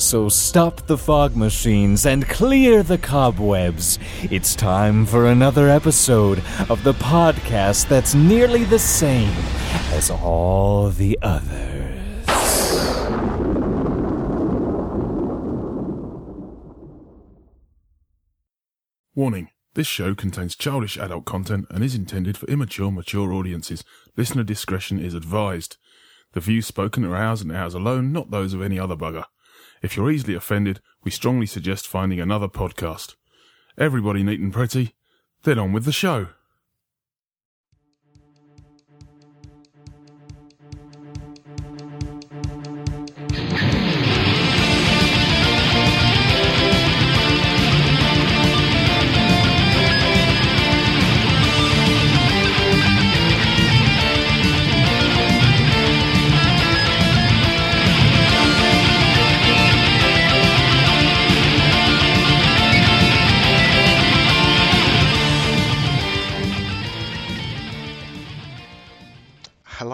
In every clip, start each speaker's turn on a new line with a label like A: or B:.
A: So stop the fog machines and clear the cobwebs. It's time for another episode of the podcast that's nearly the same as all the others.
B: Warning this show contains childish adult content and is intended for immature, mature audiences. Listener discretion is advised. The views spoken are ours and ours alone, not those of any other bugger. If you're easily offended, we strongly suggest finding another podcast. Everybody neat and pretty, then on with the show.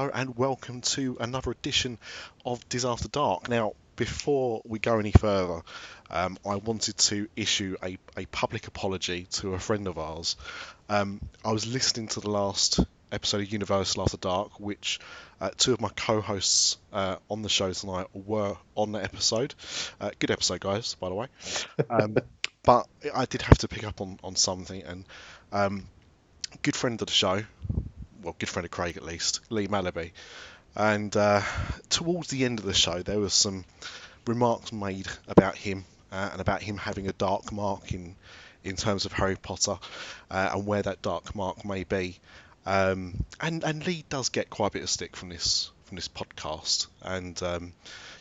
C: Hello and welcome to another edition of Disaster Dark. Now, before we go any further, um, I wanted to issue a, a public apology to a friend of ours. Um, I was listening to the last episode of Universal After Dark, which uh, two of my co-hosts uh, on the show tonight were on the episode. Uh, good episode, guys, by the way. Um, but I did have to pick up on, on something, and um, good friend of the show, well, good friend of Craig at least, Lee Malaby. And uh, towards the end of the show, there was some remarks made about him uh, and about him having a dark mark in in terms of Harry Potter uh, and where that dark mark may be. Um, and and Lee does get quite a bit of stick from this from this podcast. And um,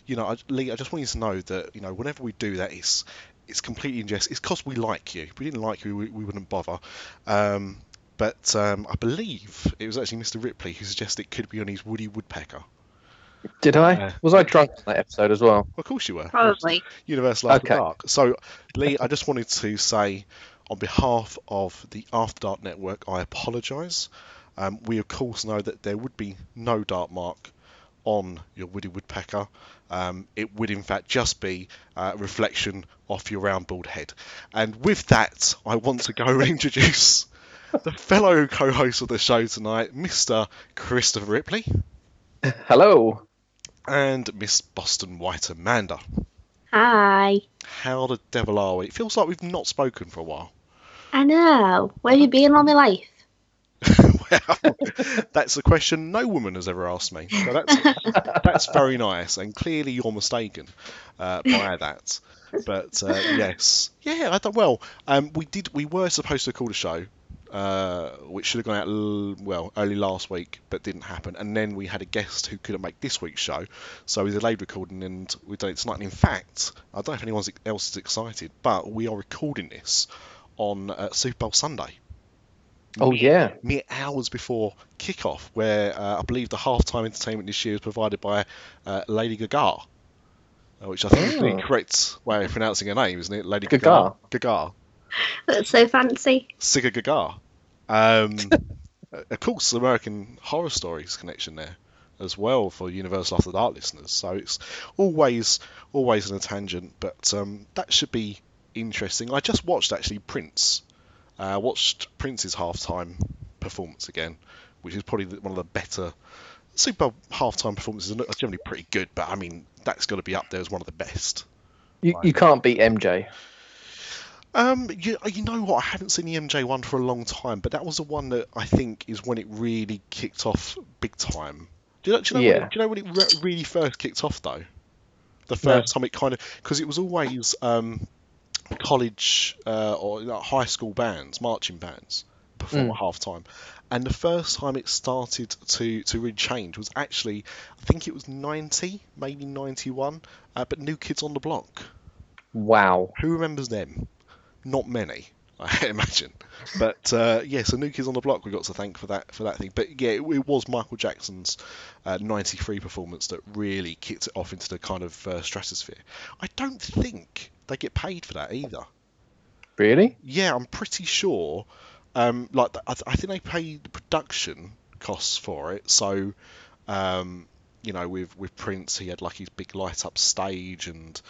C: you know, I, Lee, I just want you to know that you know whenever we do that, it's it's completely in jest. It's because we like you. If we didn't like you, we, we wouldn't bother. Um, but um, I believe it was actually Mr. Ripley who suggested it could be on his Woody Woodpecker.
D: Did I?
C: Yeah.
D: Was I drunk on that episode as well?
C: Well, of course you were.
E: Probably.
C: Universal After
D: Okay.
C: Dark. So, Lee, I just wanted to say, on behalf of the After Dark Network, I apologise. Um, we, of course, know that there would be no dark mark on your Woody Woodpecker. Um, it would, in fact, just be uh, a reflection off your round bald head. And with that, I want to go and introduce the fellow co-host of the show tonight, Mr. Christopher Ripley,
D: Hello.
C: and Miss Boston White Amanda.
E: Hi.
C: How the devil are we? It feels like we've not spoken for a while.
E: I know. Where have you been all my life?
C: well, that's a question no woman has ever asked me. So that's that's very nice, and clearly you're mistaken uh, by that. But uh, yes, yeah, I don't. Well, um, we did. We were supposed to call the show, uh, which should have gone out l- well early last week, but didn't happen. And then we had a guest who couldn't make this week's show, so we delayed recording, and we done it tonight. And in fact, I don't know if anyone else is excited, but we are recording this on uh, Super Bowl Sunday
D: Oh yeah.
C: mere hours before kickoff, where uh, I believe the halftime entertainment this year is provided by uh, Lady Gaga, uh, which I think is the
D: Oh.
C: correct way of pronouncing her name, isn't it? Lady
D: Gaga.
C: Gaga. Gaga.
E: That's so fancy.
C: Siga Gaga. Um, of course, the American Horror Stories connection there as well for Universal After Dark listeners. So it's always always in a tangent, but um, that should be interesting. I just watched actually Prince. I uh, watched Prince's halftime performance again, which is probably one of the better Super Bowl halftime performances. Are generally pretty good, but I mean that's got to be up there as one of the best.
D: You, you can't beat MJ.
C: Um, you, you know what? I haven't seen the MJ one for a long time, but that was the one that I think is when it really kicked off big time. Do you know, do you know, when,
D: Yeah.
C: it, do you know when it re- really first kicked off though? The
D: No.
C: first time it kind of because it was always um, college uh, or like, high school bands, marching bands perform
D: Mm.
C: at half time. And the first time it started to, to really change was actually, I think it was 90, maybe 91, uh, but New Kids on the Block.
D: Wow.
C: Who remembers them? Not many. I imagine. But uh, yeah, so New Kids on the Block we got to thank for that for that thing. But yeah, it, it was Michael Jackson's uh, '93 performance that really kicked it off into the kind of uh, stratosphere. I don't think they get paid for that either.
D: Really?
C: Yeah, I'm pretty sure. Um, like I, th- I think they pay the production costs for it. So, um, you know, with with Prince, he had like his big light up stage, and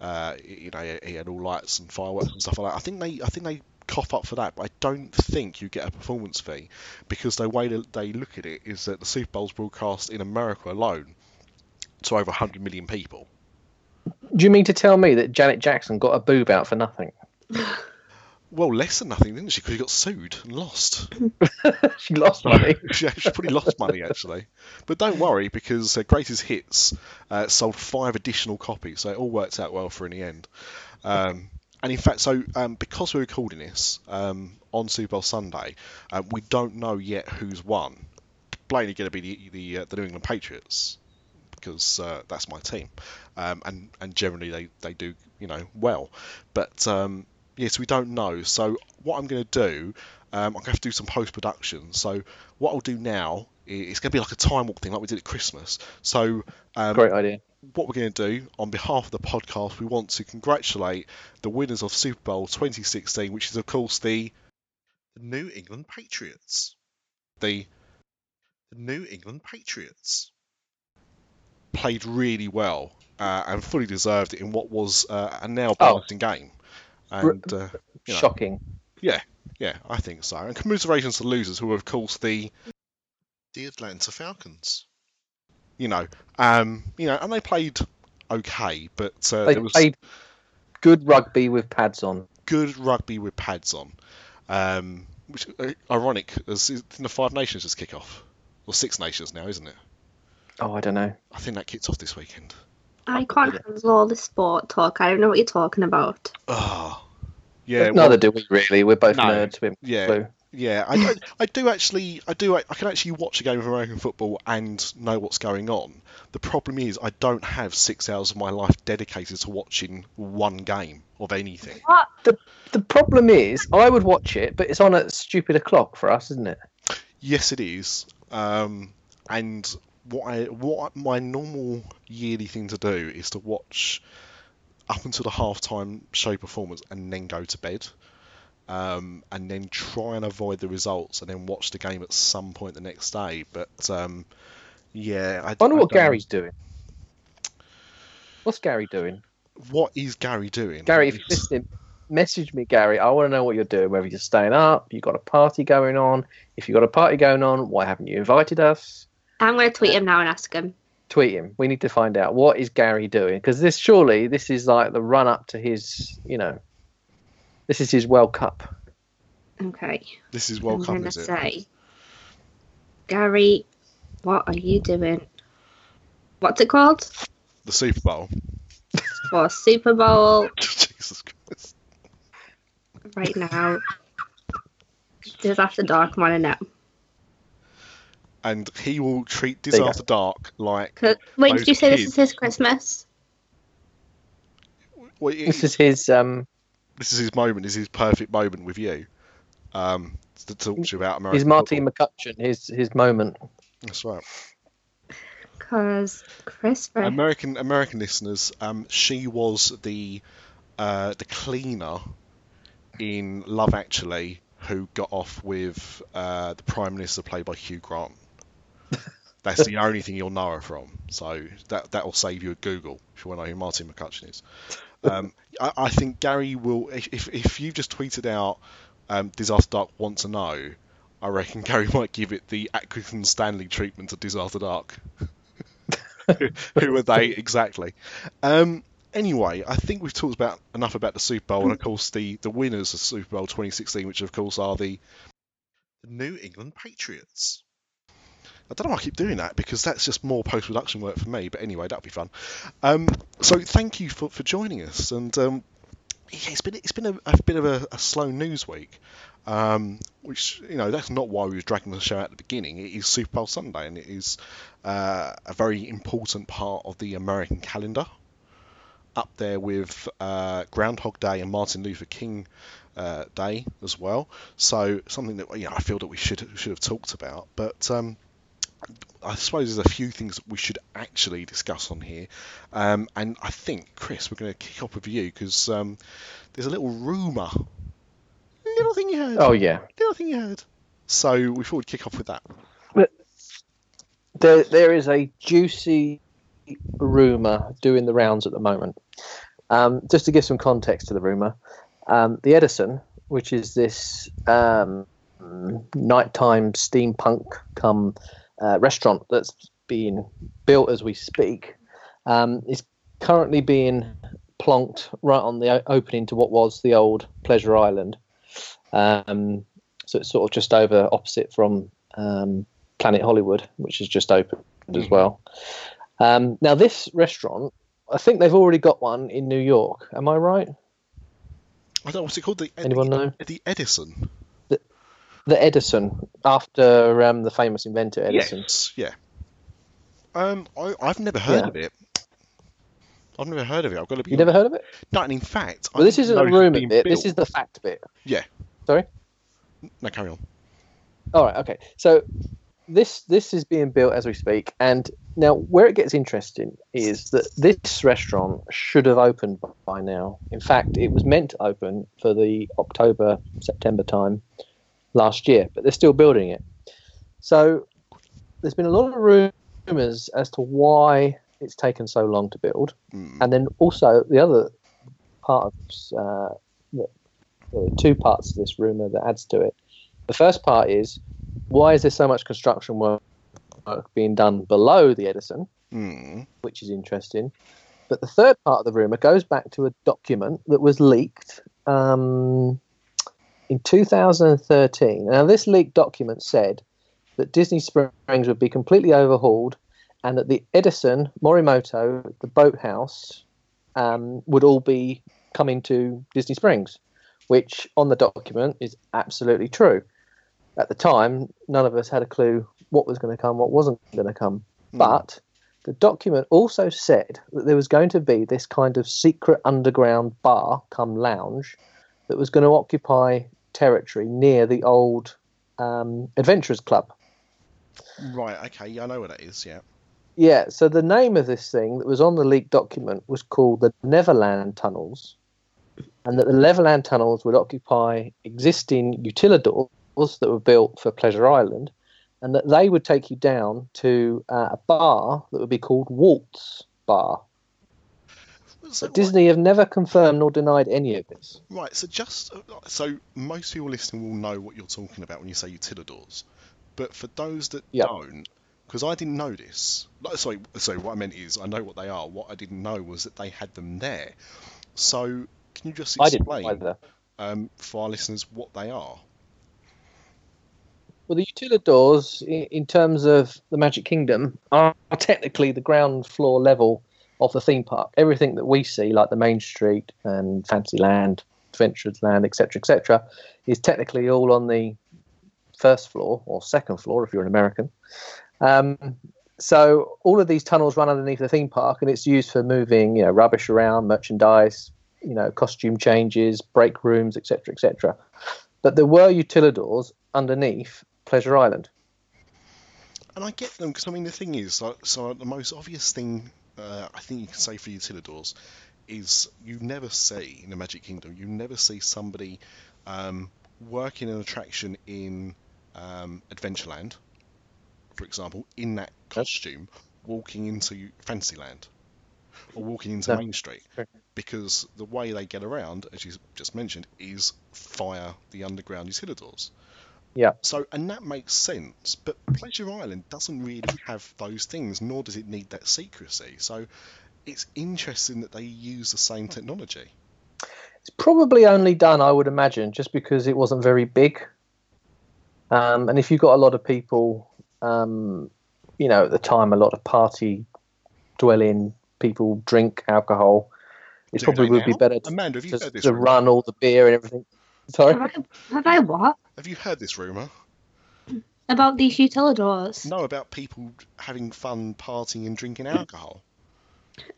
C: uh, you know, he, he had all lights and fireworks and stuff like that. I think they, I think they cough up for that, but I don't think you get a performance fee because the way that they look at it is that the Super Bowl's broadcast in America alone to over 100 million people.
D: Do you mean to tell me that Janet Jackson got a boob out for nothing?
C: Well, less than nothing, didn't she? Because she got sued and lost.
D: she lost money.
C: she actually pretty lost money, actually. But don't worry, because uh, Greatest Hits uh, sold five additional copies, so it all worked out well for in the end. Um, and in fact, so um, because we're recording this um, on Super Bowl Sunday, uh, we don't know yet who's won. Plainly going to be the the, uh, the New England Patriots because uh, that's my team, um, and and generally they, they do you know well, but um, yes we don't know. So what I'm going to do, um, I'm going to have to do some post production. So what I'll do now is it's going to be like a time walk thing like we did at Christmas. So um,
D: Great idea.
C: what we're going to do on behalf of the podcast, we want to congratulate the winners of Super Bowl 2016, which is of course the, the New England Patriots. The, the New England Patriots played really well uh, and fully deserved it in what was uh, a nail
D: Oh.
C: biting game. And uh, you know,
D: Shocking.
C: yeah, yeah, I think so. And commiserations to the losers, who are of course the the Atlanta Falcons. You know, um, you know, and they played okay, but uh,
D: They
C: there was
D: played good rugby with pads on.
C: good rugby with pads on. Um, which uh, ironic, as in the Five Nations just kick off, or Six Nations now, isn't it?
D: Oh, I don't know.
C: I think that kicks off this weekend.
E: I can't handle all the sport talk. I don't know what you're talking about.
C: Oh, yeah.
D: Neither
C: well,
D: do we really. We're both
C: No.
D: nerds. We're
C: Yeah.
D: blue.
C: Yeah, I, I, I do actually, I do, I can actually watch a game of American football and know what's going on. The problem is, I don't have six hours of my life dedicated to watching one game of anything.
E: What?
D: The the problem is, I would watch it, but it's on at stupid o'clock for us, isn't it?
C: Yes, it is. Um, and what I, what my normal yearly thing to do is to watch up until the halftime show performance and then go to bed. Um, and then try and avoid the results and then watch the game at some point the next day. But um, yeah, I,
D: I wonder
C: I
D: what
C: don't-
D: Gary's doing. What's Gary doing?
C: What is Gary doing?
D: Gary, if you're listening, message me, Gary. I want to know what you're doing. Whether you're staying up, you've got a party going on. If you've got a party going on, why haven't you invited us?
E: I'm going to tweet him now and ask him.
D: Tweet him. We need to find out what is Gary doing because this surely this is like the run up to his, you know, this is his World Cup.
E: Okay.
C: This is World
E: I'm
C: welcome,
E: going to
C: is it?
E: say, Gary, what are you doing? What's it called?
C: The Super Bowl.
E: For Super Bowl
C: Jesus Christ.
E: right now. Just after dark, want to know.
C: And he will treat
D: There you.
C: Disaster Dark like.
E: Wait, did you say this is his Christmas?
C: Well, it-
D: This is his. um
C: this is his moment. This is his perfect moment with you. Um, to talk to you about American
D: His Martine
C: football.
D: McCutcheon. His his moment.
C: That's right.
E: Because Christmas.
C: American American listeners, um, she was the uh, the cleaner in Love Actually who got off with uh, the Prime Minister played by Hugh Grant. That's the only thing you'll know her from. So that that will save you a Google if you want to know who Martine McCutcheon is. Um, I, I think Gary will. If if, you've just tweeted out um, Disaster Dark want to know, I reckon Gary might give it the Atkinson Stanley treatment of Disaster Dark. Who are they exactly? Um, anyway, I think we've talked about enough about the Super Bowl and of course the the winners of Super Bowl 2016, which of course are the the New England Patriots. I don't know why I keep doing that because that's just more post production work for me. But anyway, that'll be fun. Um, so thank you for, for joining us. And um, yeah, it's been it's been a, a bit of a, a slow news week. Um, which you know that's not why we were dragging the show out at the beginning. It is Super Bowl Sunday, and it is uh, a very important part of the American calendar. Up there with uh, Groundhog Day and Martin Luther King uh, day as well. So something that you know, I feel that we should should have talked about. But um, I suppose there's a few things we should actually discuss on here. Um, and I think, Chris, we're going to kick off with you because um, there's a little rumour. Little thing you heard.
D: Oh yeah,
C: Little thing you heard. So we thought we'd kick off with that.
D: there there is a juicy rumor doing the rounds at the moment. Um, just to give some context to the rumor, um, the Edison, which is this um, nighttime steampunk come uh, restaurant that's being built as we speak, um, is currently being plonked right on the opening to what was the old Pleasure Island. Um, so it's sort of just over opposite from um, Planet Hollywood, which has just opened as well. Um, now, this restaurant, I think they've already got one in New York. Am I right?
C: I don't know what's it called. The
D: Anyone know?
C: The Edison.
D: The Edison, after um, the famous inventor Edison.
C: Yes. Yeah. Um, I, I've never heard
D: Yeah.
C: of it. I've never heard of it. I've got to be.
D: You never heard of it?
C: No, and in fact, I
D: Well, this isn't a rumor bit. This is the fact bit.
C: Yeah.
D: Sorry.
C: No, carry on.
D: All right. Okay. So this this is being built as we speak, and now where it gets interesting is that this restaurant should have opened by now. In fact, it was meant to open for the October September time last year, but they're still building it. So there's been a lot of rumors as to why it's taken so long to build,
C: Mm.
D: and then also the other part of uh, the, the two parts of this rumor that adds to it. The first part is why is there so much construction work being done below the Edison,
C: Mm.
D: which is interesting. But the third part of the rumor goes back to a document that was leaked um, in 2013. Now, this leaked document said that Disney Springs would be completely overhauled and that the Edison, Morimoto, the boathouse um, would all be coming to Disney Springs, which on the document is absolutely true. At the time, none of us had a clue what was going to come, what wasn't going to come. But the document also said that there was going to be this kind of secret underground bar come lounge that was going to occupy territory near the old um, Adventurers Club.
C: Right. Okay. Yeah, I know what that is. Yeah.
D: Yeah, so the name of this thing that was on the leaked document was called the Neverland Tunnels, and that the Neverland Tunnels would occupy existing utilidors that were built for Pleasure Island, and that they would take you down to uh, a bar that would be called Walt's Bar.
C: So,
D: But Disney have never confirmed nor denied any of this.
C: Right, right. So just so most people listening will know what you're talking about when you say utilidors, but for those that
D: Yep.
C: don't, because I didn't know this. Like, sorry, sorry. What I meant is I know what they are. What I didn't know was that they had them there. So can you just explain um, for our listeners what they are?
D: Well, the utilidors, in terms of the Magic Kingdom, are technically the ground floor level of the theme park. Everything that we see, like the Main Street and Fantasyland, Adventureland, etc., etc., is technically all on the first floor or second floor if you're an American. Um, so all of these tunnels run underneath the theme park, and it's used for moving, you know, rubbish around, merchandise, you know, costume changes, break rooms, etc., etc. But there were utilidors underneath Pleasure Island.
C: And I get them because I mean the thing is, so, so the most obvious thing uh, I think you can say for utilidors is you never see in the Magic Kingdom, you never see somebody um, working an attraction in um, Adventureland, for example, in that costume, walking into Fantasyland or walking into
D: No.
C: Main Street, because the way they get around, as you just mentioned, is via the underground utilidors.
D: Yeah.
C: So, and that makes sense, but Pleasure Island doesn't really have those things, nor does it need that secrecy. So, it's interesting that they use the same technology.
D: It's probably only done, I would imagine, just because it wasn't very big. Um, and if you've got a lot of people, um, you know, at the time, a lot of party dwelling people drink alcohol. It
C: Do
D: probably would be better to,
C: Amanda,
D: to, to run all the beer and everything. Sorry.
E: Have I, have I what?
C: Have you heard this rumor?
E: About these utilidors?
C: No, about people having fun partying and drinking alcohol.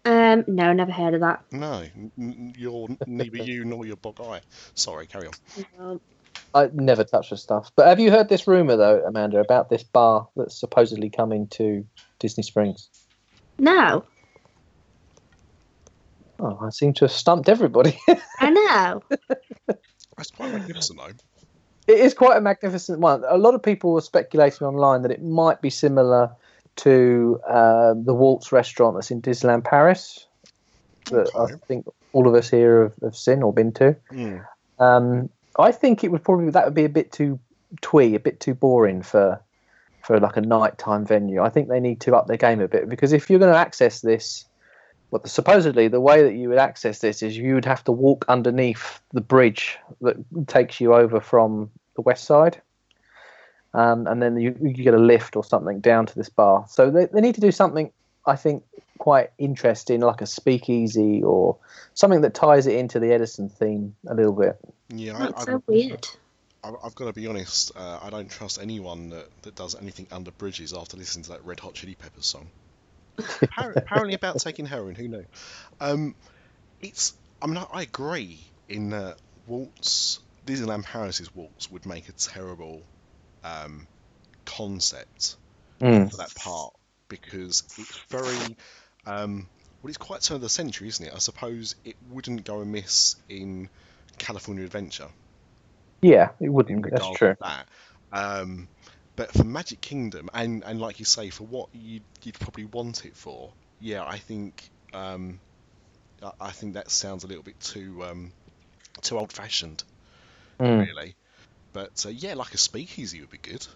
E: Um, no, never heard of that.
C: No, n- n- you're neither you nor your bog eye. Sorry, carry on.
E: Um,
D: I never touch the stuff. But have you heard this rumor though, Amanda, about this bar that's supposedly coming to Disney Springs?
E: no,
D: Oh, I seem to have stumped everybody.
E: I know.
C: That's quite magnificent, though.
D: it is quite a magnificent one. A lot of people were speculating online that it might be similar to uh, the Walt's restaurant that's in Disneyland Paris, that
C: Okay.
D: I think all of us here have, have seen or been to.
C: Mm.
D: Um, I think it would probably that would be a bit too twee, a bit too boring for for like a nighttime venue. I think they need to up their game a bit because if you're going to access this, well, supposedly the way that you would access this is you would have to walk underneath the bridge that takes you over from the west side. Um, and then you, you get a lift or something down to this bar. So they, they need to do something, I think, quite interesting, like a speakeasy or something that ties it into the Edison theme a little bit.
C: Yeah,
E: That's
C: I,
E: so weird.
C: I, I've got to be honest. Uh, I don't trust anyone that, that does anything under bridges after listening to that Red Hot Chili Peppers song. Appar- Apparently about taking heroin. Who knew? Um, it's. I mean, I, I agree in that Walt's, Disneyland Paris's Walt's would make a terrible um, concept
D: Mm.
C: for that part because it's very um, well it's quite turn of the century isn't it i suppose it wouldn't go amiss in california adventure
D: Yeah, it wouldn't. That's true.
C: that um, but for magic kingdom and, and like you say for what you'd, you'd probably want it for yeah i think um, I, I think that sounds a little bit too um, too old fashioned
D: Mm.
C: really but uh, yeah like a speakeasy would be good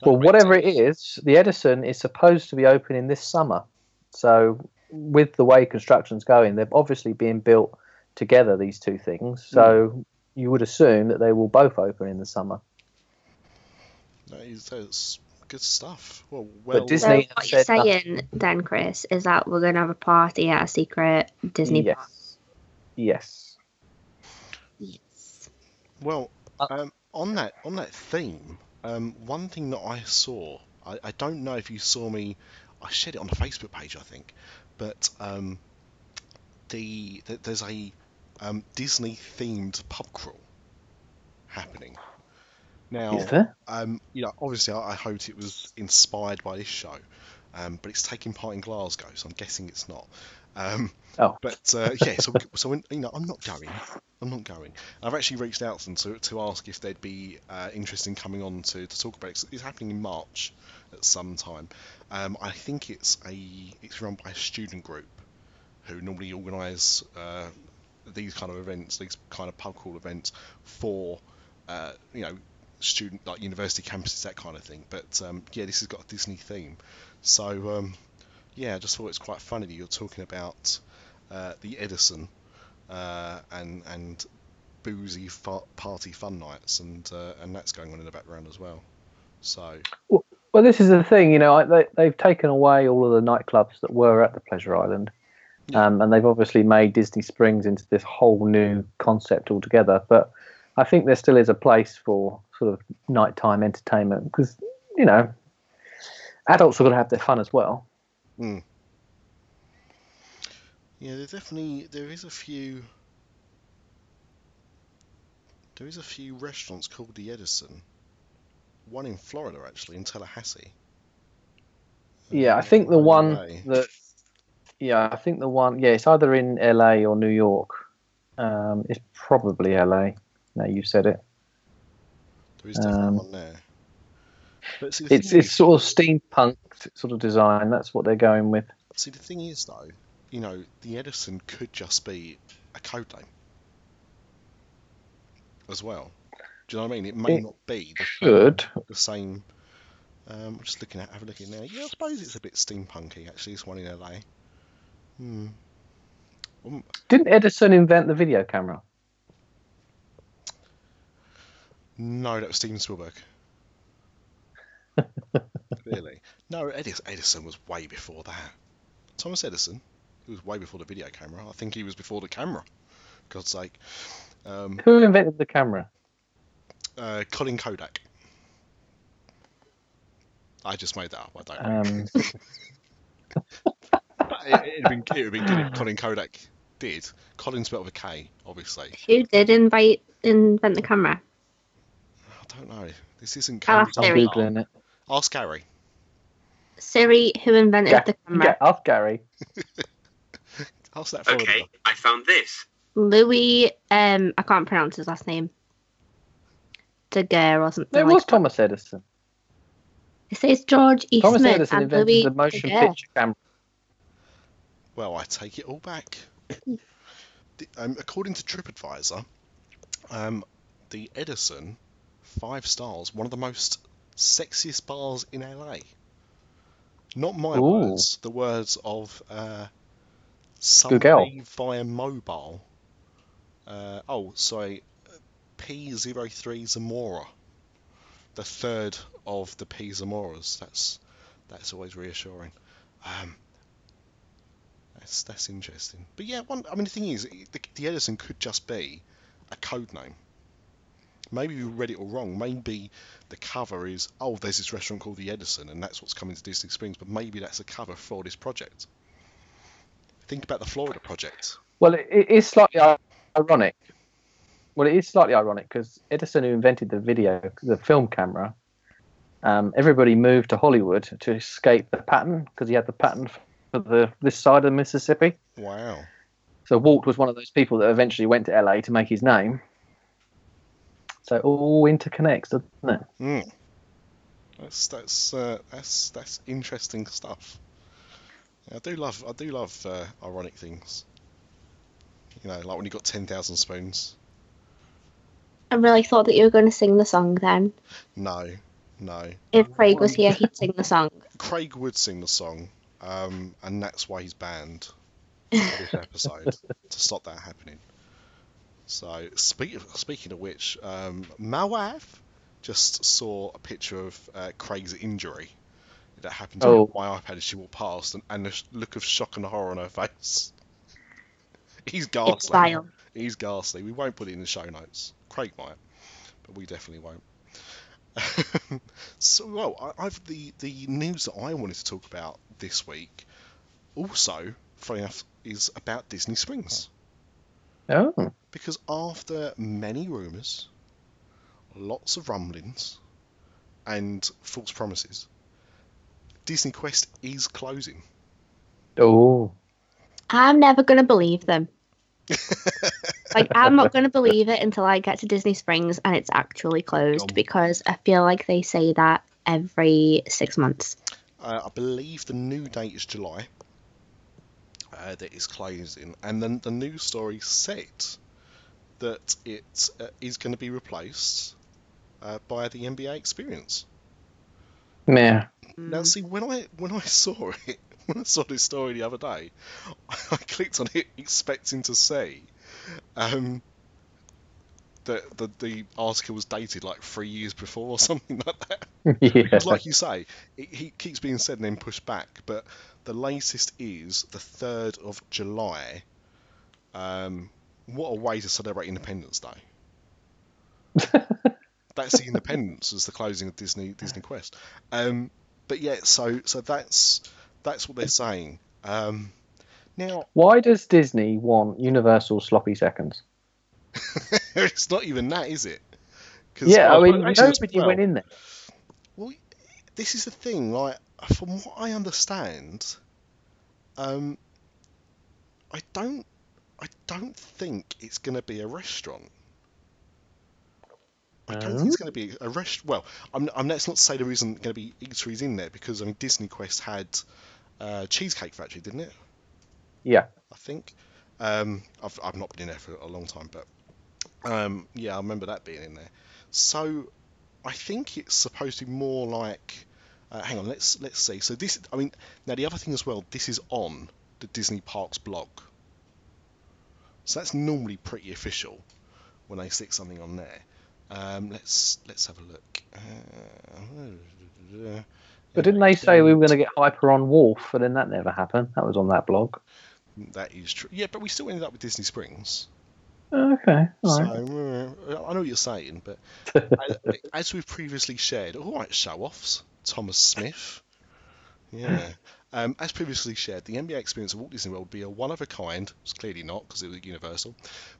D: Well, whatever it is, the Edison is supposed to be opening this summer. So, with the way construction's going, they're obviously being built together. These two things. So, you would assume that they will both open in the summer.
C: That is that's good stuff. Well, well,
D: Disney-
E: So what you're
D: said nothing.
E: saying then, Chris, is that we're going to have a party at a secret Disney
D: yes.
E: park?
D: Yes.
E: Yes.
C: well,
D: Uh,
C: um, on that on that theme, um, one thing that I saw, I, I don't know if you saw me, I shared it on the Facebook page, I think, but um, the, th there's a um, Disney themed pub crawl happening. Now,
D: Is there?
C: um, you know, obviously, I, I hoped it was inspired by this show, um, but it's taking part in Glasgow, so I'm guessing it's not. Um,
D: Oh.
C: but uh, yeah, so so when, you know, I'm not going. I'm not going. I've actually reached out to them to, to ask if they'd be uh, interested in coming on to, to talk about it. It's, it's happening in March at some time. Um, I think it's a it's run by a student group who normally organise uh, these kind of events, these kind of pub crawl events for uh, you know student like university campuses, that kind of thing. But um, yeah, this has got a Disney theme, so um, yeah, I just thought it's quite funny that you're talking about uh, the Edison uh, and and boozy fa- party fun nights, and uh, and that's going on in the background as well. So
D: Well, this is the thing, you know, I- they, they've taken away all of the nightclubs that were at the Pleasure Island,
C: Yeah.
D: um, and they've obviously made Disney Springs into this whole new concept altogether. But I think there still is a place for sort of nighttime entertainment because, you know, adults are going to have their fun as well.
C: yeah, there definitely there is a few. There is a few restaurants called the Edison. One in Florida, actually, in Tallahassee.
D: Yeah, I
C: Uh,
D: think the
C: one
D: one
C: LA.
D: that, yeah, I think the one, yeah, it's either in LA or New York. Um, it's probably LA. Now you said it.
C: There is definitely
D: um,
C: one there. But see, the
D: It's it's
C: is-
D: sort of steampunk sort of design. That's what they're going with.
C: See, the thing is, though, you know, the Edison could just be a code name as well. Do you know what I mean? It may
D: It
C: not be the
D: Should.
C: the same. Um, I'm just looking at, have a look it now. Yeah, I suppose it's a bit steampunky. Actually, this one in LA. Hmm. Um,
D: Didn't Edison invent the video camera?
C: No, that was Steven Spielberg. really? no. Edison, Edison was way before that. Thomas Edison, he was way before the video camera. I think he was before the camera. God's sake. Um,
D: Who invented the camera?
C: uh, Colin Kodak. I just made that up. I don't know.
D: Um,
C: But it, would been, it'd been good if Colin Kodak did. Colin spelled with a K, obviously.
E: Who did invite invent the camera?
C: I don't know. This isn't
E: I'll ask
C: Cambridge.
D: I'm googling it.
C: Ask Gary.
E: Siri, who invented
D: Ga-
E: the camera?
D: yeah, ask Gary.
C: Ask that Florida.
F: Okay, I found this.
E: Louis, um, I can't pronounce his last name. Daguerre or something
D: It
E: like
D: was
E: that.
D: Thomas Edison.
E: It says George E.
D: Thomas Edison
E: and
D: invented
E: Louis
D: the motion
E: Daguerre.
D: picture camera.
C: Well, I take it all back. The- um, according to TripAdvisor, um, the Edison, five stars, one of the most sexiest bars in LA. Not my
D: Ooh.
C: words, the words of uh, somebody via mobile. Uh, oh, sorry, P03 Zamora, the third of the P Zamoras. That's that's always reassuring. Um, that's that's interesting. But yeah, one. I mean, the thing is, the, the Edison could just be a code name. Maybe we read it all wrong. Maybe the cover is, oh, there's this restaurant called the Edison, and that's what's coming to Disney Springs. But maybe that's a cover for this project. Think about the Florida project.
D: Well, it, it is slightly ironic. Well, it is slightly ironic because Edison, who invented the video, the film camera, um, everybody moved to Hollywood to escape the pattern because he had the pattern for the this side of the Mississippi.
C: Wow.
D: So Walt was one of those people that eventually went to LA to make his name. So it all interconnects, doesn't it?
C: Mm. That's that's uh, that's that's interesting stuff. I do love I do love uh, ironic things. You know, like when you got ten thousand spoons.
E: I really thought that you were going to sing the song then.
C: No, no.
E: If Craig was here, he'd sing the song.
C: Craig would sing the song, um, and that's why he's banned this episode to stop that happening. So, speak, speaking of which, um, my wife just saw a picture of uh, Craig's injury that happened to
D: Oh.
C: my iPad as she walked past, and, and the look of shock and horror on her face. He's ghastly. He's ghastly. We won't put it in the show notes. Craig might, but we definitely won't. so, well, I, I've the the news that I wanted to talk about this week, also, funny enough, is about Disney Springs
D: Oh,
C: because after many rumours, lots of rumblings, and false promises, Disney Quest is closing.
D: oh,
E: I'm never going to believe them. Like, I'm not going to believe it until I get to Disney Springs and it's actually closed
C: Um.
E: because I feel like they say that every six months.
C: Uh, I believe the new date is July. Uh, that is closing, and then the news story said that it uh, is going to be replaced uh, by the NBA Experience.
D: yeah.
C: Now, see, when I when I saw it, when I saw this story the other day, I clicked on it expecting to see um, that the, the article was dated like three years before or something like that.
D: yeah.
C: Like you say, it, it keeps being said and then pushed back. But the latest is the third of July. Um, what a way to celebrate Independence Day! that's the Independence as the closing of Disney Disney Quest. Um, but yeah, so so that's that's what they're saying. Um, now
D: Why does Disney want Universal sloppy seconds?
C: it's not even that, is it?
D: Yeah, I
C: well,
D: mean, nobody
C: well,
D: went in there.
C: Well, this is the thing. Like, from what I understand, um, I don't, I don't think it's going to be a restaurant. I don't think it's going to be a rest. Well, I'm, I'm. Let's not say there isn't going to be eateries in there because I mean Disney Quest had uh, Cheesecake Factory, didn't it?
D: Yeah.
C: I think. Um, I've I've not been in there for a long time, but um, yeah, I remember that being in there. So I think it's supposed to be more like. Uh, hang on, let's let's see. So this, I mean, now the other thing as well. This is on the Disney Parks blog, so that's normally pretty official when they stick something on there. Um, let's let's have a look. Uh,
D: But didn't they say we were going to get Hyperion Wharf, and then that never happened? That was on that blog.
C: That is true. Yeah, but we still ended up with Disney Springs.
D: Okay, all
C: So
D: right.
C: uh, I know what you're saying, but as, as we've previously shared, all right, show offs, Thomas Smith. Yeah. Um, as previously shared, the NBA experience of Walt Disney World would be a one of a kind, it's clearly not because it was universal,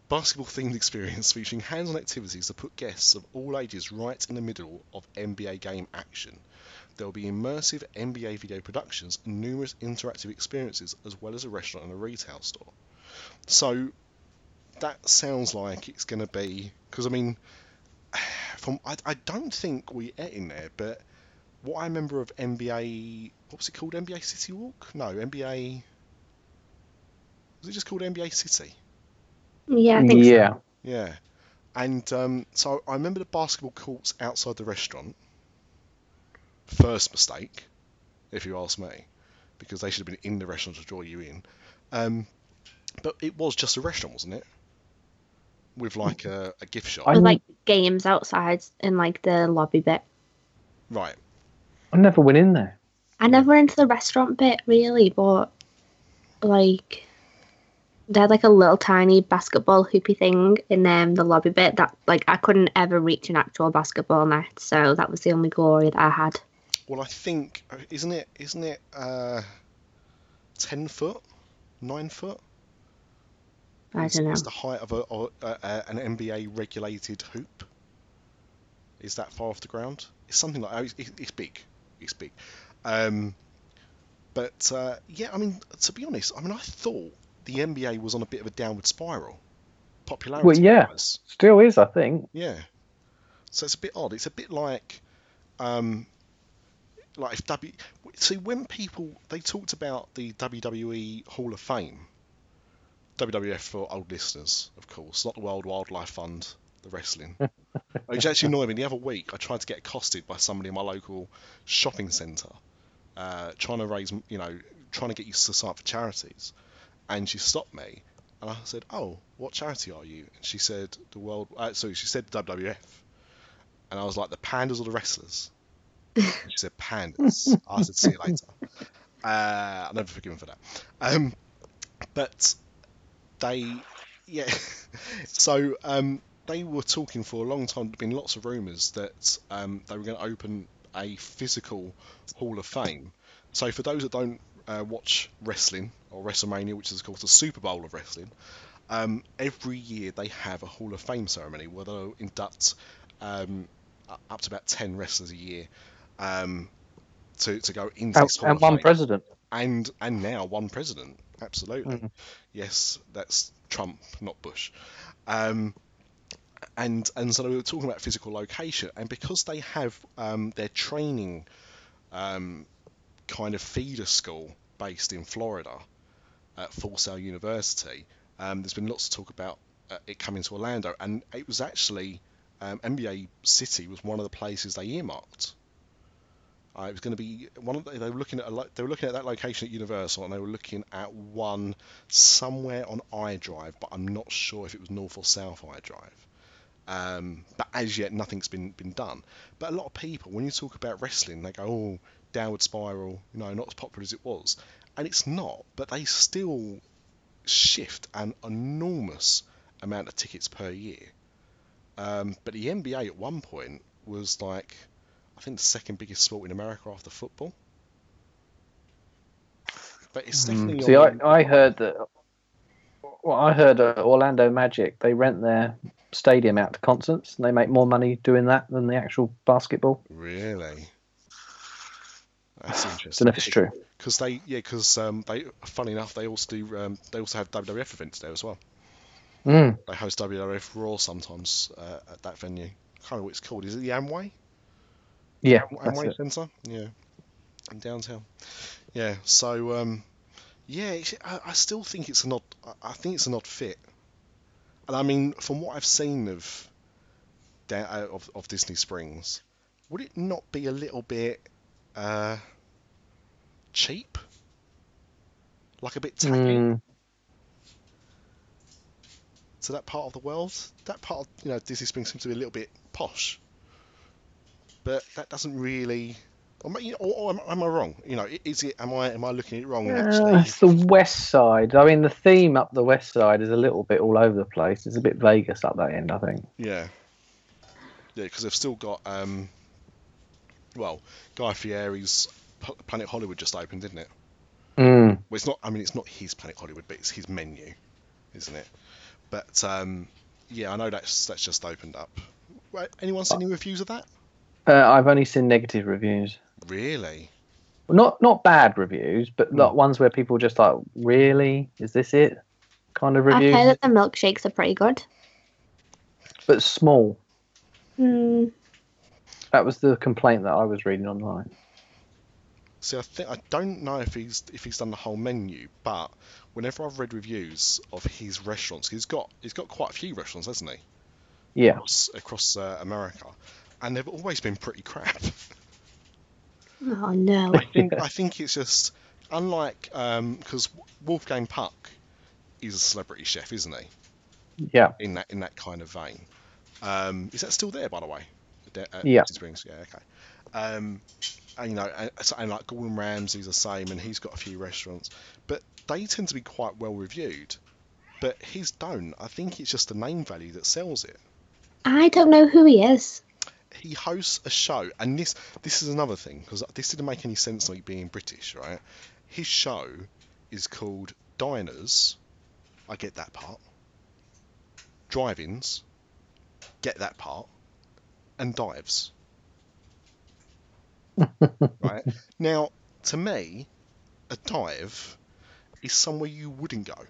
C: basketball themed experience featuring hands on activities to put guests of all ages right in the middle of NBA game action. There will be immersive NBA video productions and numerous interactive experiences, as well as a restaurant and a retail store. So that sounds like it's going to be because I mean, from I, I don't think we ate in there, but what I remember of NBA, what was it called? NBA City Walk? No, NBA. Was it just called NBA City?
E: Yeah, I think so.
D: yeah.
C: Yeah. And um, so I remember the basketball courts outside the restaurant. First mistake, if you ask me, because they should have been in the restaurant to draw you in. Um, but it was just a restaurant, wasn't it? With like a, a gift shop.
D: I-
E: With like games outside in like the lobby bit.
C: Right.
D: I never went in there.
E: I never went into the restaurant bit really, but like they had like a little tiny basketball hoopy thing in um, the lobby bit that like I couldn't ever reach an actual basketball net, so that was the only glory that I had.
C: Well, I think isn't it isn't it uh, ten foot, nine foot?
E: I don't know.
C: Is the height of a, or, uh, uh, an NBA regulated hoop? Is that far off the ground? It's something like oh, it's, it's it's big. It's big. Um, but uh, yeah, I mean, to be honest, I mean, I thought the NBA was on a bit of a downward spiral, popularity
D: Well, yeah.
C: wise.
D: Still is, I think.
C: Yeah. So it's a bit odd. It's a bit like, um, like if W. See, when people they talked about the WWE Hall of Fame, WWF for old listeners, of course, not the World Wildlife Fund, the wrestling. Which actually annoyed me. The other week, I tried to get accosted by somebody in my local shopping centre, uh, trying to raise, you know, trying to get you to sign up for charities, and she stopped me, and I said, "Oh, what charity are you?" And she said, "The World." Uh, sorry, she said WWF, and I was like, "The pandas or the wrestlers?" And she said, "Pandas." I said, "See you later." Uh, I'll never forgive him for that. Um, but they, yeah. so um, they were talking for a long time. There'd been lots of rumours that um, they were going to open a physical Hall of Fame. So for those that don't uh, watch wrestling or WrestleMania, which is of course the Super Bowl of wrestling, um, every year they have a Hall of Fame ceremony where they'll induct um, up to about ten wrestlers a year um, to to go into
D: And, and
C: of
D: one
C: Fame
D: president.
C: and and now one president. Absolutely,
D: Mhm.
C: yes, that's Trump, not Bush. Um, and and so we were talking about physical location, and because they have um, their training um, kind of feeder school based in Florida at Full Sail University, um, there's been lots of talk about uh, it coming to Orlando, and it was actually um, NBA City was one of the places they earmarked. Uh, it was going to be one of the, they were looking at lo- they were looking at that location at Universal, and they were looking at one somewhere on I-Drive, but I'm not sure if it was north or south I-Drive. Um, but as yet, nothing's been been done. But a lot of people, when you talk about wrestling, they go, "Oh, downward spiral," you know, not as popular as it was, and it's not. But they still shift an enormous amount of tickets per year. Um, but the NBA at one point was like, I think the second biggest sport in America after football. But it's definitely
D: Mm. See, I, I heard that. Well, I heard uh, Orlando Magic. They rent their stadium out to concerts, and they make more money doing that than the actual basketball.
C: Really? That's
D: Don't
C: interesting.
D: know if it's true.
C: Because they, yeah, because um, they, funny enough, they also do, um, they also have WWF events there as well.
D: Mm.
C: They host WWF Raw sometimes uh, at that venue. I can't remember what it's called. Is it the Amway?
D: Yeah,
C: Am- Amway. Centre? Yeah, in downtown. Yeah. So, um, yeah, I, I still think it's an odd. I- I think it's an odd fit. And I mean, from what I've seen of, uh, of of Disney Springs, would it not be a little bit uh, cheap? Like a bit tacky
D: Mm.
C: to that part of the world? That part of you know Disney Springs seems to be a little bit posh, but that doesn't really. Or, am I- you know, or, or am, am I wrong? You know, is it? Am I am I looking at it wrong?
D: Uh,
C: actually,
D: it's the west side. I mean, the theme up the west side is a little bit all over the place. It's a bit Vegas up that end, I think.
C: Yeah. Yeah, because they've still got, um, well, Guy Fieri's Planet Hollywood just opened, didn't it?
D: Mm.
C: Well, it's not. I mean, it's not his Planet Hollywood, but it's his menu, isn't it? But um, yeah, I know that's that's just opened up. Anyone seen any reviews of that?
D: Uh, I've only seen negative reviews.
C: Really?
D: Not not bad reviews, but
C: Hmm.
D: not ones where people just like, really, is this it? Kind of
E: I've heard that the milkshakes are pretty good.
D: but small.
E: Hmm.
D: That was the complaint that I was reading online.
C: See, I think I don't know if he's if he's done the whole menu, but whenever I've read reviews of his restaurants, he's got he's got quite a few restaurants, hasn't he?
D: Yeah,
C: Across across uh, America, and they've always been pretty crap.
E: Oh no.
C: I think I think it's just unlike because Wolfgang Puck is a celebrity chef, isn't he?
D: yeah.
C: In that in that kind of vein. Um, is that still there, by the way? De- at
D: Yeah.
C: Disney Springs, yeah, okay. Um, and you know, and, and like Gordon Ramsay's the same, and he's got a few restaurants, but they tend to be quite well reviewed. But his don't. I think it's just the name value that sells it.
E: I don't know who he is.
C: He hosts a show, and this this is another thing because this didn't make any sense like being British, right? His show is called Diners. I get that part. Drive-ins. Get that part. And dives. right now, to me, a dive is somewhere you wouldn't go.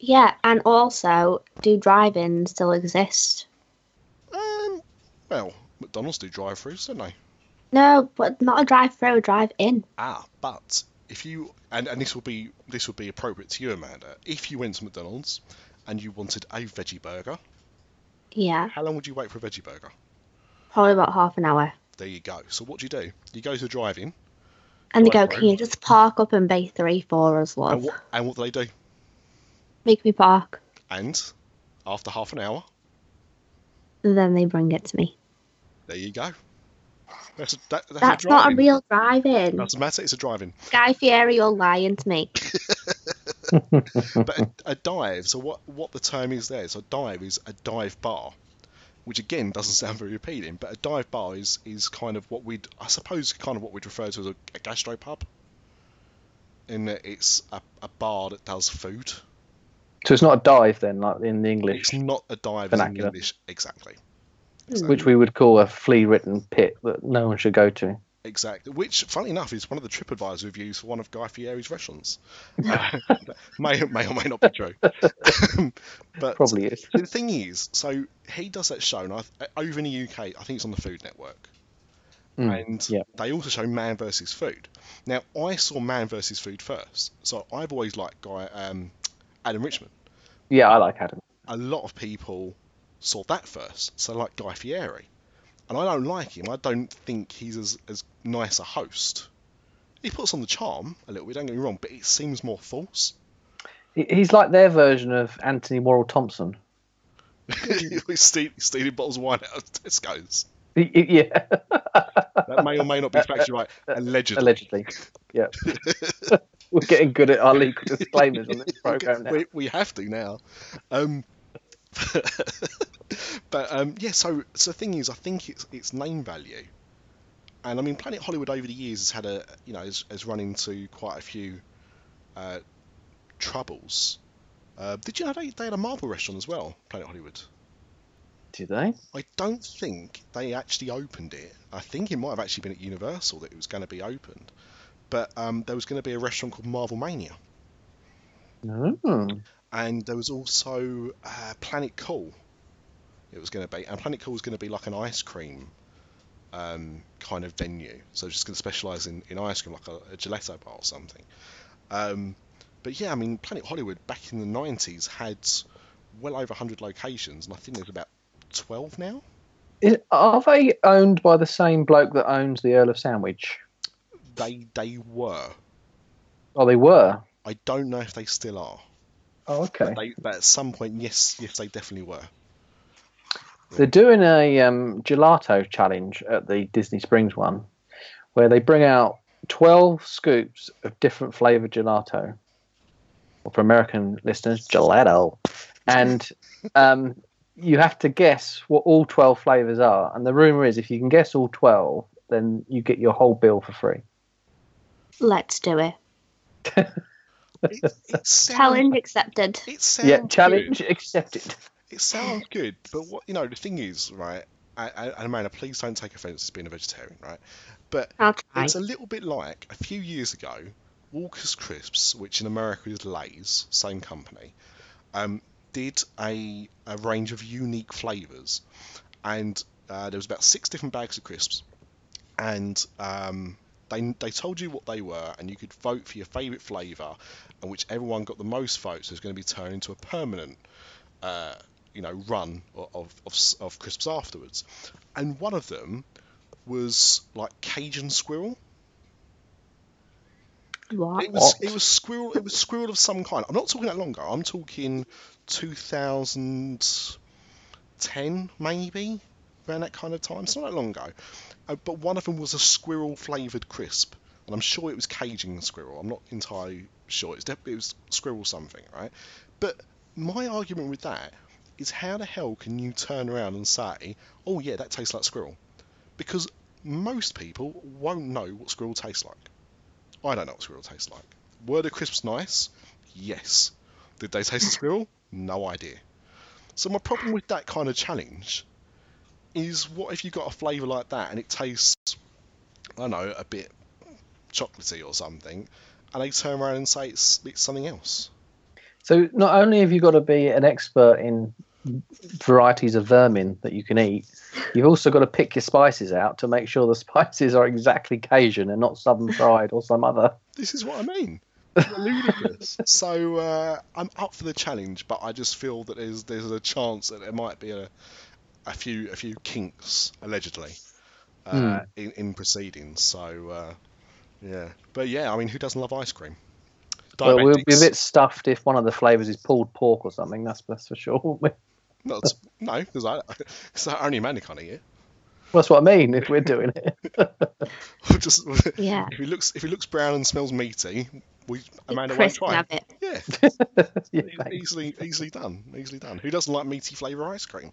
E: Yeah, and also, do drive-ins still exist?
C: Well, McDonald's do drive-throughs, don't they?
E: No, but not a drive-through, a drive-in.
C: Ah, but if you and, and this will be this will be appropriate to you, Amanda. If you went to McDonald's and you wanted a veggie burger,
E: Yeah,
C: how long would you wait for a veggie burger?
E: probably about half an hour.
C: There you go. So what do you do? You go to the drive-in,
E: And they go, can you just park up and bay three for us,
C: and
E: love?
C: what and what do they do?
E: Make me park.
C: And after half an hour,
E: Then they bring it to me.
C: There you go. That's a, that, that's,
E: That's
C: a
E: not a real drive-in.
C: Doesn't matter. It's a drive-in.
E: Guy Fieri, you're lying to me.
C: But a, a dive. So what what the term is there? So a dive is a dive bar, which again doesn't sound very appealing. But a dive bar is is kind of what we'd I suppose kind of what we'd refer to as a, a gastropub. In that it's a, a bar that does food.
D: So it's not a dive then, like in the English,
C: It's not a dive as in English exactly.
D: Which we would call a flea-ridden pit that no one should go to.
C: Exactly. Which, funny enough, is one of the TripAdvisor reviews for one of Guy Fieri's restaurants. may, may or may not be true. but
D: Probably is.
C: the thing is, so he does that show, and I, over in the UK, I think it's on the Food Network.
D: Mm,
C: and
D: yeah.
C: they also show Man versus Food. Now, I saw Man versus Food first, so I've always liked Guy um, Adam Richman.
D: Yeah, I like Adam.
C: A lot of people saw that first, so like Guy Fieri, and I don't like him. I don't think he's as as nice a host. He puts on the charm a little bit. Don't get me wrong, but it seems more false.
D: He's like their version of Anthony Worrell Thompson.
C: He's stealing, stealing bottles of wine out of Tesco's.
D: Yeah,
C: That may or may not be factually right. Allegedly.
D: allegedly. Yeah. We're getting good at our legal disclaimers on this program now.
C: we, we have to now. Um, but um, yeah, so so the thing is, I think it's it's name value, and I mean Planet Hollywood over the years has had a you know has, has run into quite a few uh, troubles. Uh, did you know they, they had a Marvel restaurant as well, Planet Hollywood?
D: Did they?
C: I don't think they actually opened it. I think it might have actually been at Universal that it was going to be opened, but um, there was going to be a restaurant called Marvel Mania.
D: Mm.
C: and there was also uh, Planet Cool. It was going to be, and Planet Cool was going to be like an ice cream um, kind of venue. So it's just going to specialise in, in ice cream, like a, a gelato bar or something. Um, but yeah, I mean, Planet Hollywood back in the 90s had well over 100 locations, and I think there's about 12 now.
D: Is, are they owned by the same bloke that owns the Earl of Sandwich?
C: They they were.
D: Oh, they were.
C: I don't know if they still are.
D: Oh, okay.
C: But, they, but at some point, yes, yes, they definitely were.
D: They're doing a um, gelato challenge at the Disney Springs one, where they bring out 12 scoops of different flavored gelato. Or for American listeners, gelato. And um, you have to guess what all 12 flavors are. And the rumor is if you can guess all 12, then you get your whole bill for free.
E: Let's do it.
C: It, it sounds,
E: Challenge accepted.
C: It sounds
D: yeah,
C: good.
D: challenge accepted.
C: It sounds good, but what you know, the thing is, right? And and Amanda, please don't take offence as being a vegetarian, right? But it's a little bit like a few years ago, Walker's Crisps, which in America is Lay's, same company, um, did a, a range of unique flavours, and uh, there was about six different bags of crisps, and um, they they told you what they were, and you could vote for your favourite flavour, and whichever one got the most votes was going to be turned into a permanent uh, you know, run of, of, of, crisps afterwards. And one of them was like Cajun squirrel.
E: What?
C: It was it was squirrel it was squirrel of some kind. I'm not talking that long ago. I'm talking 2010 maybe around that kind of time. It's not that long ago. Uh, but one of them was a squirrel flavored crisp, and I'm sure it was Cajun squirrel. I'm not entirely sure. It's definitely it was squirrel something, right? But my argument with that is how the hell can you turn around and say, "Oh yeah, that tastes like squirrel," because most people won't know what squirrel tastes like. I don't know what squirrel tastes like. Were the crisps nice? Yes. Did they taste of squirrel? No idea. So my problem with that kind of challenge is what if you got a flavour like that and it tastes, I don't know, a bit chocolatey or something, and they turn around and say it's, it's something else.
D: So not only have you got to be an expert in varieties of vermin that you can eat, you've also got to pick your spices out to make sure the spices are exactly Cajun and not Southern fried or some other.
C: This is what I mean. Ludicrous. so uh, I'm up for the challenge, but I just feel that there's there's a chance that there might be a a few a few kinks allegedly uh, in, in proceedings. So uh, yeah, but yeah, I mean, who doesn't love ice cream?
D: Well, we'll be a bit stuffed if one of the flavours is pulled pork or something. That's, that's for sure. won't we?
C: No, it's- no, because I, cause only Amanda can't eat.
D: That's what I mean. If we're doing it,
C: just
E: Yeah.
C: if he looks if he looks brown and smells meaty, we Amanda won't
E: Chris
C: try. it.
E: it.
C: Yeah,
D: Yeah,
C: easily easily done, easily done. Who doesn't like meaty flavour ice cream?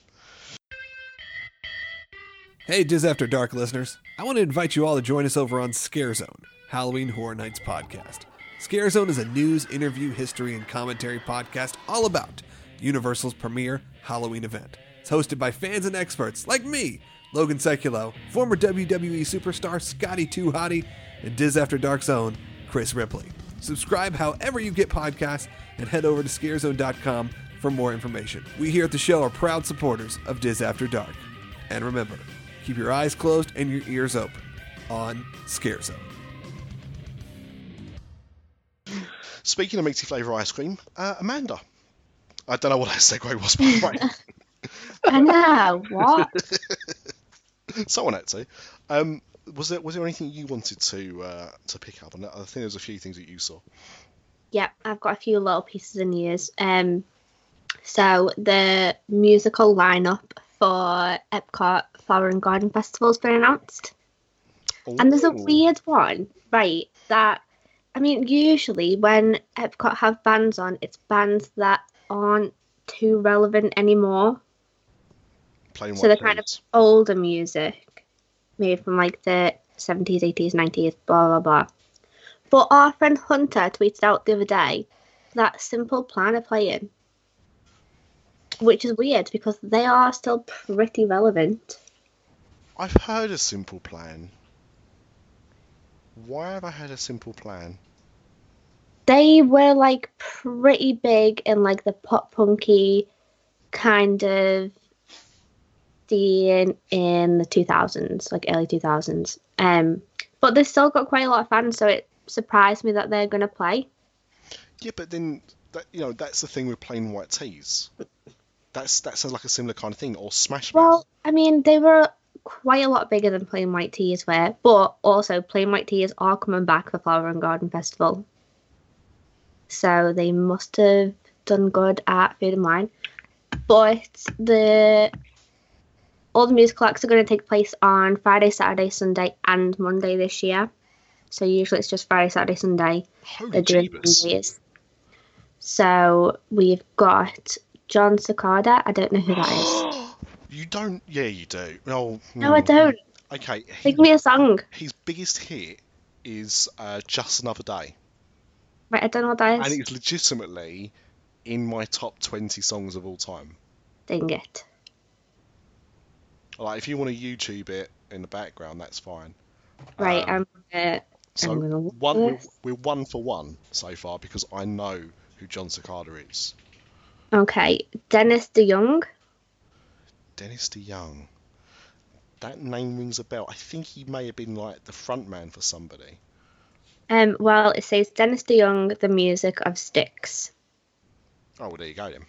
F: Hey, Diz After Dark listeners. I want to invite you all to join us over on Scare Zone, Halloween Horror Nights podcast. Scare Zone is a news, interview, history, and commentary podcast all about Universal's premier Halloween event. It's hosted by fans and experts like me, Logan Seculo, former WWE superstar Scotty Too Hottie, and Diz After Dark's own Chris Ripley. Subscribe however you get podcasts and head over to scarezone.com for more information. We here at the show are proud supporters of Diz After Dark. And remember, keep your eyes closed and your ears open on Scarezone.
C: Speaking of meaty flavour ice cream, uh, Amanda. I don't know what that segue was, by the way.
E: I know. What?
C: Someone had to. Um, was there was there anything you wanted to uh, to pick up? And I think there was a few things that you saw.
E: Yep, I've got a few little pieces of news. Um, so the musical lineup for Epcot Flower and Garden Festival has been announced, and there's a weird one, right? That I mean, usually when Epcot have bands on, it's bands that aren't too relevant anymore.
C: plain
E: So they're kind of older music, maybe from like the 70s, 80s, 90s, blah, blah, blah. But our friend Hunter tweeted out the other day that Simple Plan are playing, which is weird because they are still pretty relevant.
C: I've heard a simple plan. Why have I heard a simple plan?
E: They were like pretty big in like the pop punky kind of scene in the 2000s, like early 2000s. Um, but they've still got quite a lot of fans, so it surprised me that they're going to play.
C: Yeah, but then that you know that's the thing with plain white tees. That's that sounds like a similar kind of thing, or Smash
E: Well, I mean, they were quite a lot bigger than Plain White T's were, but also Plain White T's are coming back for Flower and Garden Festival. So they must have done good at Food and Wine. But the all the musical acts are going to take place on Friday, Saturday, Sunday, and Monday this year. So usually it's just Friday, Saturday, Sunday.
C: Holy
E: They're doing! Mondays. So we've got Jon Secada. I don't know who that is.
C: you don't? Yeah, you do. No,
E: No, I
C: hmm.
E: don't.
C: Okay, he-
E: Sing me a song.
C: his biggest hit is uh, "Just Another Day."
E: Right, I don't know what that
C: and it's legitimately in my top 20 songs of all time.
E: Dang it.
C: Like, if you want to YouTube it in the background, that's fine.
E: Right,
C: Um,
E: I'm gonna.
C: So
E: I'm gonna
C: one, we're, we're one for one so far because I know who Jon Secada is.
E: Okay, Dennis DeYoung.
C: Dennis DeYoung. That name rings a bell. I think he may have been like the front man for somebody.
E: Um, well, it says Dennis DeYoung, the music of Styx.
C: Oh, well, there you go then.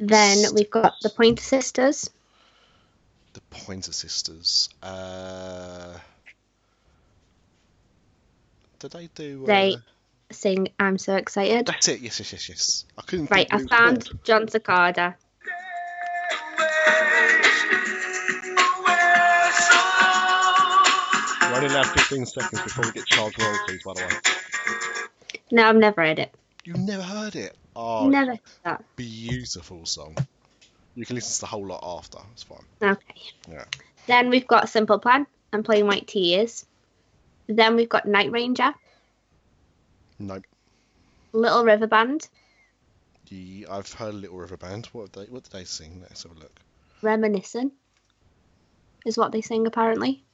E: Then we've got the Pointer Sisters.
C: The Pointer Sisters. Uh, did they do?
E: They-
C: Uh,
E: Sing "I'm So Excited."
C: that's it. Yes, yes, yes, yes. I couldn't.
E: Right, I
C: what it was
E: found
C: Jon Secada. Only allowed 15 seconds before we get charged royalties. By the way,
E: No, I've never heard it.
C: You've never heard it. Oh,
E: Never heard that.
C: beautiful song. You can listen to the whole lot after. It's fine.
E: Okay.
C: Yeah.
E: Then we've got Simple Plan and Plain White Tears. Then we've got Night Ranger,
C: Nope.
E: Little River Band,
C: Yeah, I've heard Little River Band. What they? What did they sing? Let's have a look.
E: Reminiscing is what they sing apparently.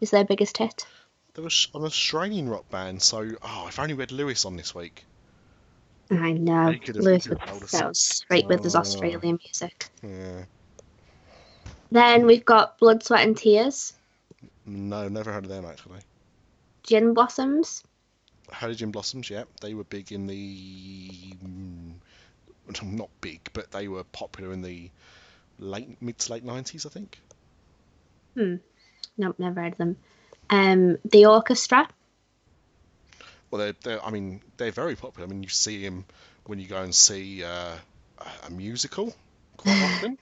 E: Is their biggest hit.
C: There was an Australian rock band. So, oh, if only we had Lewis on this week.
E: I know.
C: They could have-
E: Lewis
C: could
E: would
C: have told us
E: go
C: that.
E: straight with his
C: Oh.
E: Australian music.
C: Yeah.
E: Then we've got Blood, Sweat and Tears,
C: No, never heard of them actually.
E: Gin Blossoms,
C: Heard of Gin Blossoms, yeah. They were big in the. mm, Not big, but they were popular in the late mid to late 90s, I think.
E: Nope, never heard of them. Um, the Orchestra,
C: Well, they're, they're, I mean, they're very popular. I mean, you see them when you go and see uh, a- musical quite often.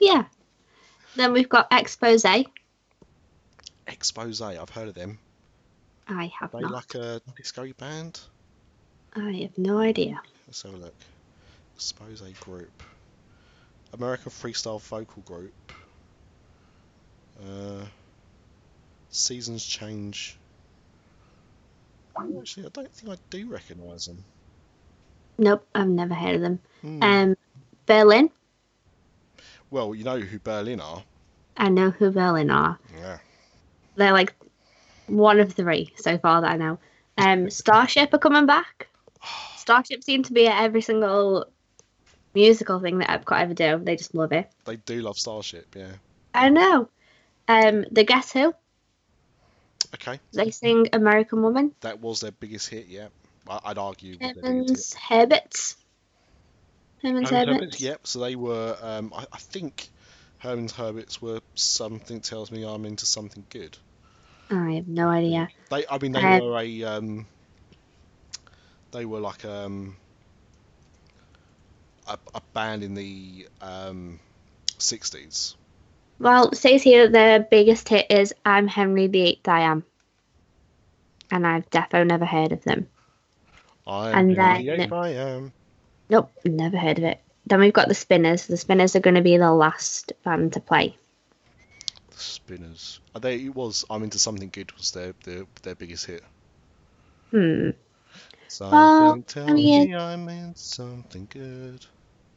E: Yeah. Then we've got Expose.
C: Expose, I've heard of them.
E: I have
C: They
E: not.
C: like a disco band.
E: I have no idea.
C: Let's have a look. Expose group. American freestyle vocal group. Uh, seasons change. Actually, I don't think I do recognise them.
E: Nope, I've never heard of them.
C: Hmm.
E: Um, Berlin.
C: Well, you know who Berlin are.
E: I know who Berlin are.
C: Yeah.
E: They're like one of three so far that I know. Um, Starship are coming back. Starship seem to be at every single musical thing that Epcot ever do. They just love it.
C: They do love Starship, yeah.
E: I know. Um, the Guess Who?
C: Okay,
E: They sing American Woman.
C: that was their biggest hit, yeah. I- I'd argue. was their biggest hit.
E: Herman's Herberts. Herman's
C: Herman's
E: Herberts.
C: Herberts, yep. So they were. Um, I, I think Herman's Herberts were something tells me I'm into something good.
E: I have no idea.
C: They, I mean, they
E: Uh,
C: were a. Um, they were like um, a, a band in the um, 60s.
E: Well, it says here their biggest hit is I'm Henry VIII I Am. And I've defo never heard of them.
C: I'm
E: And
C: Henry
E: then-
C: VIII, I am.
E: Nope, never heard of it. Then we've got the Spinners. The Spinners are going to be the last band to play.
C: The Spinners. Uh, They, it was I'm into something good was their their, their biggest hit.
E: Hmm.
C: Something
E: Well,
C: tells
E: I mean-
C: me I'm into something good.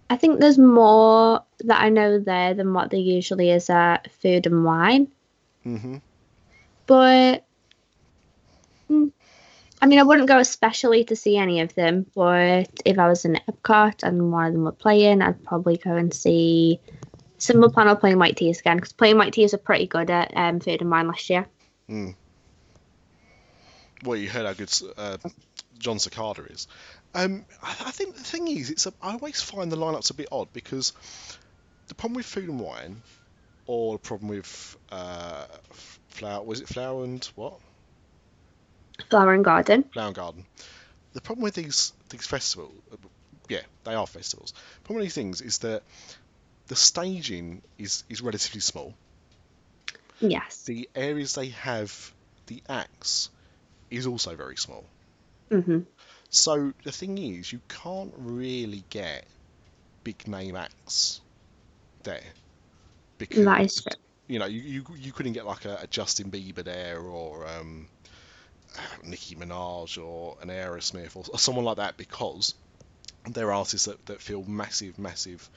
E: I think there's more that I know there than what there usually is at Food and Wine.
C: hmm
E: But mm, I mean, I wouldn't go especially to see any of them. But if I was in Epcot and one of them were playing, I'd probably go and see Simple Plan or Plain White T's again because Plain White T's are pretty good at um, Food and Wine last year.
C: Well, you heard how good uh, Jon Secada is. Um, I, I think the thing is, it's a, I always find the lineups a bit odd because the problem with Food and Wine, or the problem with uh, Flower, was it Flower and what?
E: Flower and Garden.
C: Flower and Garden. The problem with these these festivals, yeah, they are festivals. The problem with these things is that the staging is is relatively small.
E: Yes.
C: The areas they have the acts is also very small.
E: hmm
C: So the thing is, you can't really get big name acts there because
E: That is true.
C: you know you, you you couldn't get like a, a Justin Bieber there or um, Nicki Minaj or an Aerosmith or, or someone like that because they're artists that, that fill massive, massive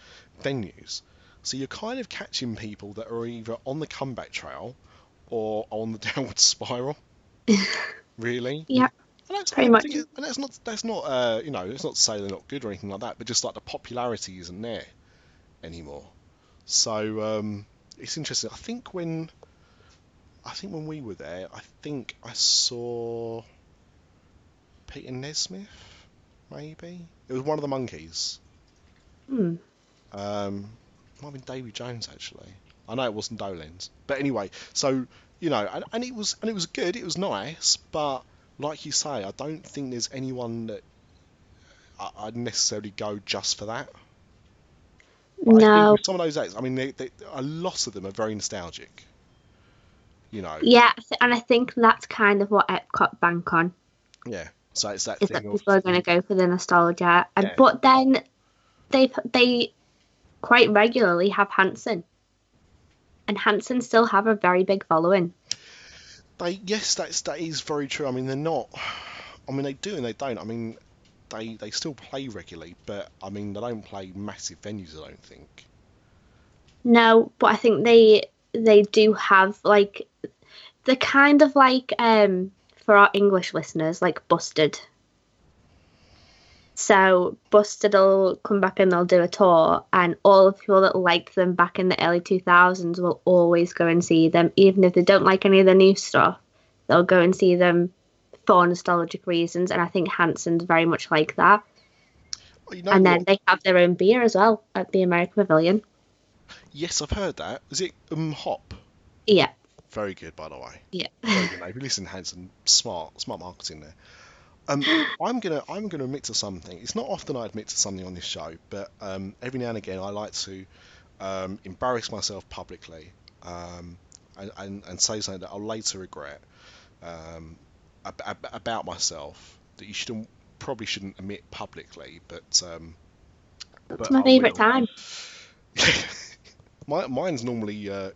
C: venues. So you're kind of catching people that are either on the comeback trail or on the downward spiral. really?
E: Yeah.
C: And that's,
E: Pretty much.
C: it- and that's not that's not uh, you know it's not to say they're not good or anything like that, but just like the popularity isn't there anymore. So um, it's interesting. I think when I think when we were there, I think I saw Peter Nesmith, maybe it was one of the Monkees.
E: Hmm.
C: Um, might have been Davy Jones actually. I know it wasn't Dolenz, but anyway. So you know, and, and it was and it was good. It was nice, but like you say, I don't think there's anyone that I, I'd necessarily go just for that. But I think
E: No.
C: some of those acts, I mean, they, they, a lot of them are very nostalgic. You know,
E: Yeah, and I think that's kind of what Epcot bank on
C: yeah. So it's that
E: is that people are going to go for the nostalgia, and
C: Yeah.
E: but then they they quite regularly have Hanson, and Hanson still have a very big following.
C: They yes, that's that is very true. I mean, they're not. I mean, they do and they don't. I mean, they they still play regularly, but I mean, they don't play massive venues. I don't think.
E: No, but I think they they do have like the kind of like um for our English listeners like Busted. So Busted will come back and they'll do a tour, and all the people that liked them back in the early two thousands will always go and see them, even if they don't like any of the new stuff. They'll go and see them for nostalgic reasons, and I think Hanson's very much like that.
C: You know
E: and
C: what?
E: then they have their own beer as well at the American Pavilion.
C: Yes, I've heard that. Is it um hop?
E: Yeah,
C: Very good, by the way.
E: yeah.
C: Very good. Listen, Hanson, smart, smart marketing there. Um, I'm gonna, I'm gonna admit to something. It's not often I admit to something on this show, but um, every now and again I like to um, embarrass myself publicly um, and, and, and say something that I'll later regret um, ab- ab- about myself that you shouldn't, probably shouldn't admit publicly, but. Um,
E: It's
C: but
E: my
C: I
E: favourite
C: will.
E: time.
C: My, mine's normally uh,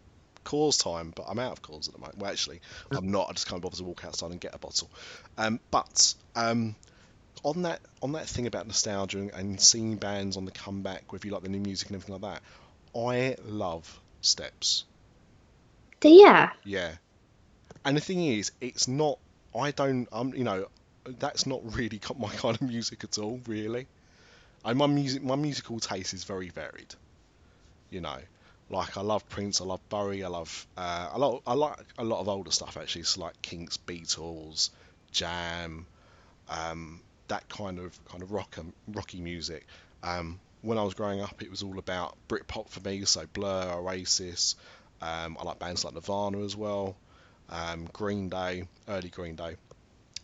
C: cause time, but I'm out of cause at the moment. Well, actually, I'm not. I just can't bother to walk outside and get a bottle. Um, but um, on that on that thing about nostalgia and, and seeing bands on the comeback, whether you like the new music and everything like that, I love Steps.
E: Do ya?
C: Yeah. And the thing is, it's not. I don't. Um, you know, that's not really my kind of music at all, really. And my music, my musical taste is very varied. You know, like I love Prince, I love Bowie, I love. Uh, I. I like a lot of older stuff actually. So like Kinks, Beatles, Jam, um, that kind of kind of rock and rocky music. Um, when I was growing up, it was all about Britpop for me. So Blur, Oasis. Um, I like bands like Nirvana as well, um, Green Day, early Green Day,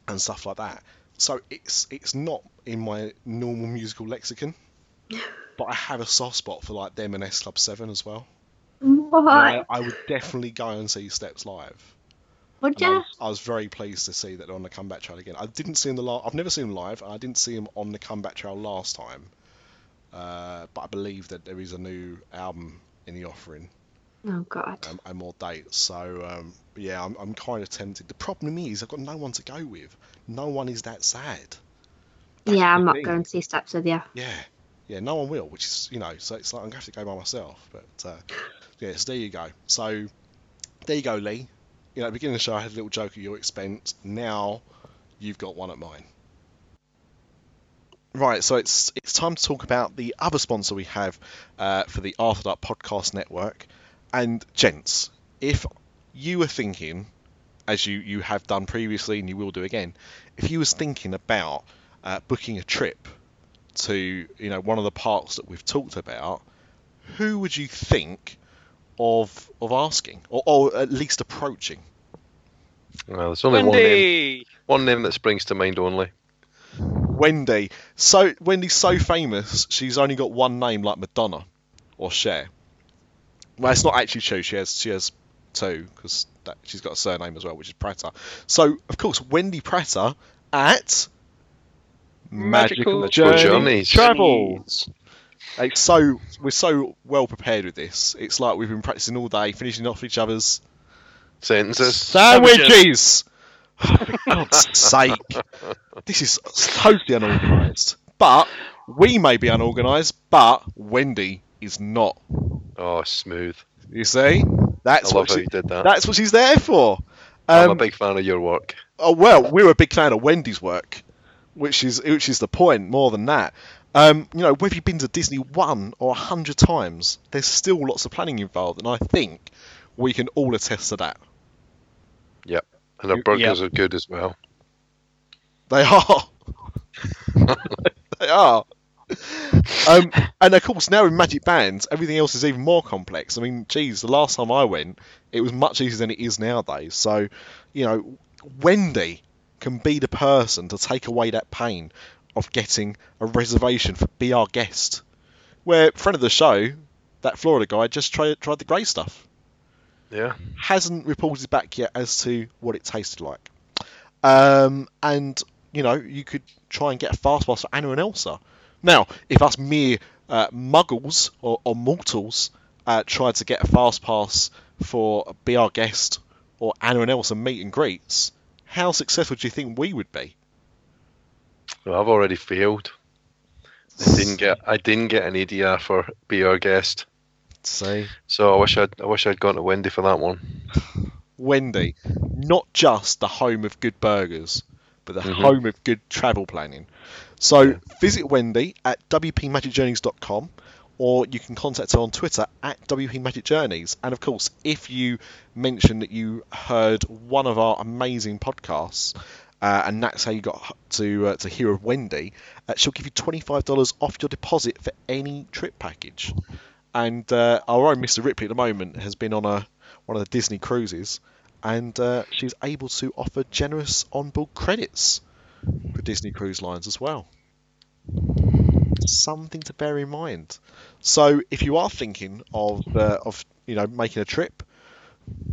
C: and stuff like that. So it's it's not in my normal musical lexicon, but I have a soft spot for like them and S Club Seven as well.
E: What?
C: I, would definitely go and see Steps live.
E: Would
C: And I was, very pleased to see that they're on the comeback trail again. I didn't see them the last. I've never seen them live. and I didn't see them on the comeback trail last time. Uh, but I believe that there is a new album in the offering
E: Oh god.
C: um, and more dates. So um, yeah, I'm, I'm kind of tempted. The problem is I've got no one to go with. No one is that sad. That's
E: yeah, I'm not
C: thing.
E: going to see steps with you.
C: Yeah, yeah, no one will. Which is you know, so it's like I'm gonna have to go by myself. But uh, yeah, so there you go. So there you go, Lee. You know, at the beginning of the show I had a little joke at your expense. Now you've got one at mine. Right, so it's it's time to talk about the other sponsor we have uh, for the After Dark Podcast Network. And gents, if you were thinking, as you, you have done previously and you will do again, if you was thinking about uh, booking a trip to you know one of the parks that we've talked about, who would you think of of asking or, or at least approaching?
G: Well, there's only one name, one name that springs to mind only.
C: Wendy. So Wendy's so famous, she's only got one name like Madonna or Cher. Well, it's not actually true. She has she has two because she's got a surname as well, which is Prater. So of course, Wendy Prater at
H: Magical
G: Magical Journeys.
H: Travels.
C: It's so we're so well prepared with this. It's like we've been practicing all day, finishing off each other's
G: Sentences.
H: Sandwiches.
C: sandwiches. For God's sake. This is totally unorganised. But we may be unorganised, but Wendy is not.
G: Oh, smooth.
C: You see? That's
G: I love
C: what
G: how
C: she,
G: you did that.
C: that's what she's there for.
G: I'm a
C: Um,
G: big fan of your work.
C: Oh well, we're a big fan of Wendy's work, which is which is the point. More than that, um, you know, whether you've been to Disney one or a hundred times, there's still lots of planning involved, and I think we can all attest to that.
G: Yep. And the
C: You-
G: burgers are good as well.
C: They are. they are. Um, and of course, now with Magic Bands, everything else is even more complex. I mean, geez, the last time I went, it was much easier than it is nowadays. So, you know, Wendy can be the person to take away that pain of getting a reservation for Be Our Guest. Where, friend of the show, that Florida guy just tried, tried the grey stuff.
G: Yeah.
C: Hasn't reported back yet as to what it tasted like. Um, and, you know, you could try and get a fast pass for Anna and Elsa. Now, if us mere uh, muggles or, or mortals uh, tried to get a fast pass for Be Our Guest or Anna and Elsa meet and greets, how successful do you think we would be?
G: Well, I've already failed. I didn't get I didn't get an ADR for be our guest.
C: See,
G: So I wish I'd I wish I'd gone to Wendy for that one.
C: Wendy, not just the home of good burgers, but the
G: Mhm.
C: home of good travel planning. So visit Wendy at wpmagicjourneys.com or you can contact her on Twitter at wpmagicjourneys. And of course, if you mention that you heard one of our amazing podcasts, uh, and that's how you got to uh, to hear of Wendy, uh, she'll give you twenty five dollars off your deposit for any trip package. And uh, our own Mr. Ripley at the moment has been on a one of the Disney cruises, and uh, she's able to offer generous onboard credits for Disney Cruise Lines as well. Something to bear in mind. So, if you are thinking of uh, of you know making a trip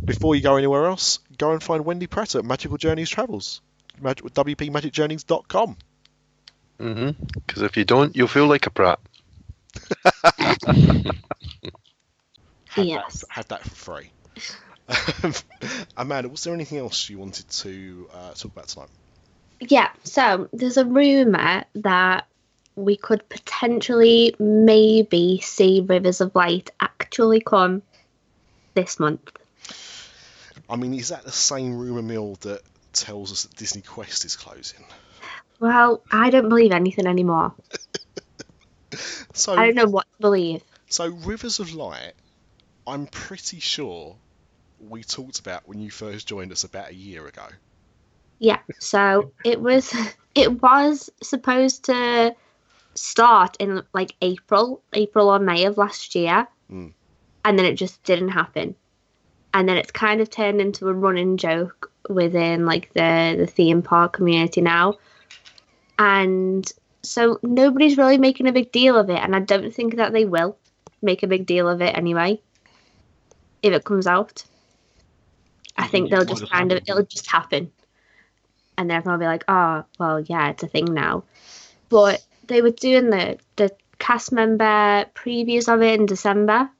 C: before you go anywhere else, go and find Wendy Pratt at Magical Journeys Travels, mag- wpmagicjourneys.com.
G: Mhm. Because if you don't, you'll feel like a prat.
C: Had
E: Yes.
C: that, had that for free. Amanda, was there anything else you wanted to uh, talk about tonight?
E: Yeah, so there's a rumour that we could potentially maybe see Rivers of Light actually come this month.
C: I mean, is that the same rumour mill that tells us that Disney Quest is closing?
E: Well, I don't believe anything anymore.
C: So,
E: I don't know what to believe.
C: so Rivers of Light, I'm pretty sure we talked about when you first joined us about a year ago.
E: Yeah, so it was it was supposed to start in like April, April or May of last year,
C: Mm.
E: and then it just didn't happen. And then it's kind of turned into a running joke within like the the theme park community now, and so nobody's really making a big deal of it, and I don't think that they will make a big deal of it anyway. If it comes out, I think
C: think
E: they'll
C: it might
E: just
C: have
E: kind of it'll just happen and then everyone will be like, oh, well, yeah, it's a thing now. But they were doing the the cast member previews of it in December,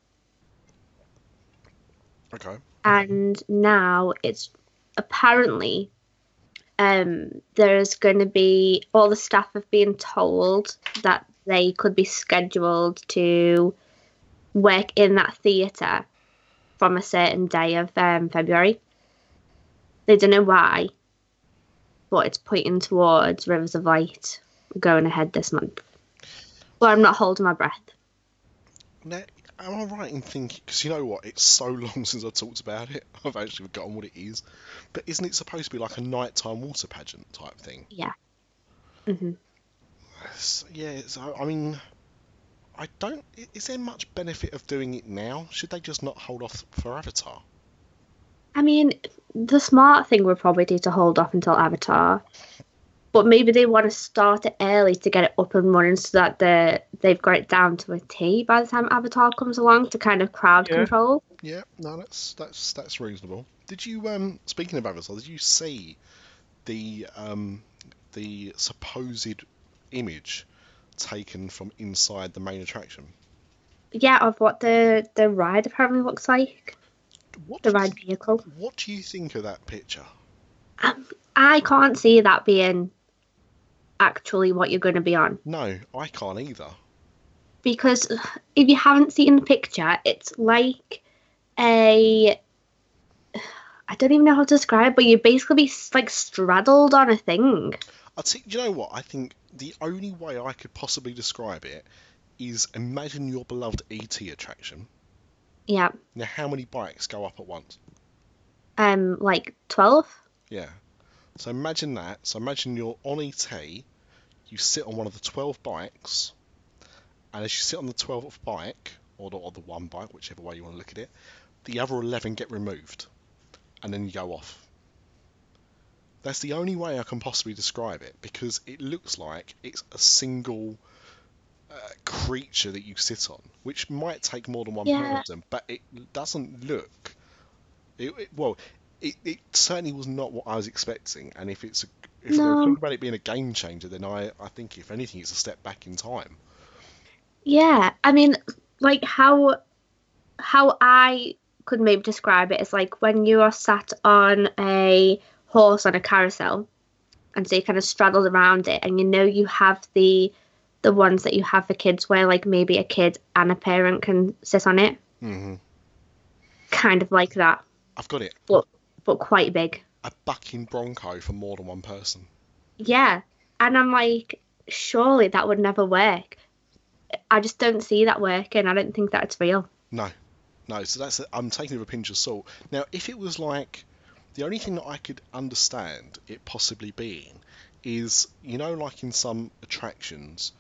C: Okay.
E: and now it's apparently um, there's going to be all the staff have been told that they could be scheduled to work in that theatre from a certain day of um, February. They don't know why, but it's pointing towards Rivers of Light going ahead this month. Well, I'm not holding my breath.
C: Now, am I right in thinking? Because you know what, it's so long since I talked about it. I've actually forgotten what it is. But isn't it supposed to be like a nighttime water pageant type thing?
E: Yeah. hmm
C: Yes, Yeah. So I mean, I don't. Is there much benefit of doing it now? Should they just not hold off for Avatar?
E: I mean, the smart thing would probably be to hold off until Avatar, but maybe they want to start it early to get it up and running so that they they've got it down to a T by the time Avatar comes along to kind of crowd
C: Yeah.
E: control.
C: Yeah. No, that's that's that's reasonable. Did you um speaking of Avatar? Did you see the um the supposed image taken from inside the main attraction?
E: Yeah, of what the the ride apparently looks like,
C: What
E: the ride vehicle.
C: What do you think of that picture?
E: Um, I can't see that being actually what you're going to be on
C: No, I can't either.
E: because if you haven't seen the picture, it's like a. I don't even know how to describe, but you basically be like straddled on a thing.
C: I think, you know what? I think the only way I could possibly describe it is imagine your beloved ET attraction.
E: Yeah.
C: Now, how many bikes go up at once?
E: Um, like twelve.
C: Yeah. So imagine that. So imagine you're on ET, you sit on one of the 12 bikes, and as you sit on the 12th bike, or the, or the one bike, whichever way you want to look at it, the other 11 get removed, and then you go off. That's the only way I can possibly describe it, because it looks like it's a single uh, creature that you sit on, which might take more than one
E: Yeah.
C: person, but it doesn't look. It, it, well, it, it certainly was not what I was expecting, and if it's a, if they're talking about it being a game changer, then I, I think if anything, it's a step back in time.
E: Yeah, I mean, like how how I could maybe describe it is like when you are sat on a horse on a carousel, and so you kind of straddled around it, and you know you have the the ones that you have for kids, where like maybe a kid and a parent can sit on it,
C: hmm
E: kind of like that,
C: I've got it.
E: but but quite big.
C: A bucking bronco for more than one person.
E: Yeah, and I'm like, surely that would never work. I just don't see that working. I don't think that's real.
C: No, no. So that's I'm taking it with a pinch of salt. Now, if it was like the only thing that I could understand it possibly being is you know like in some attractions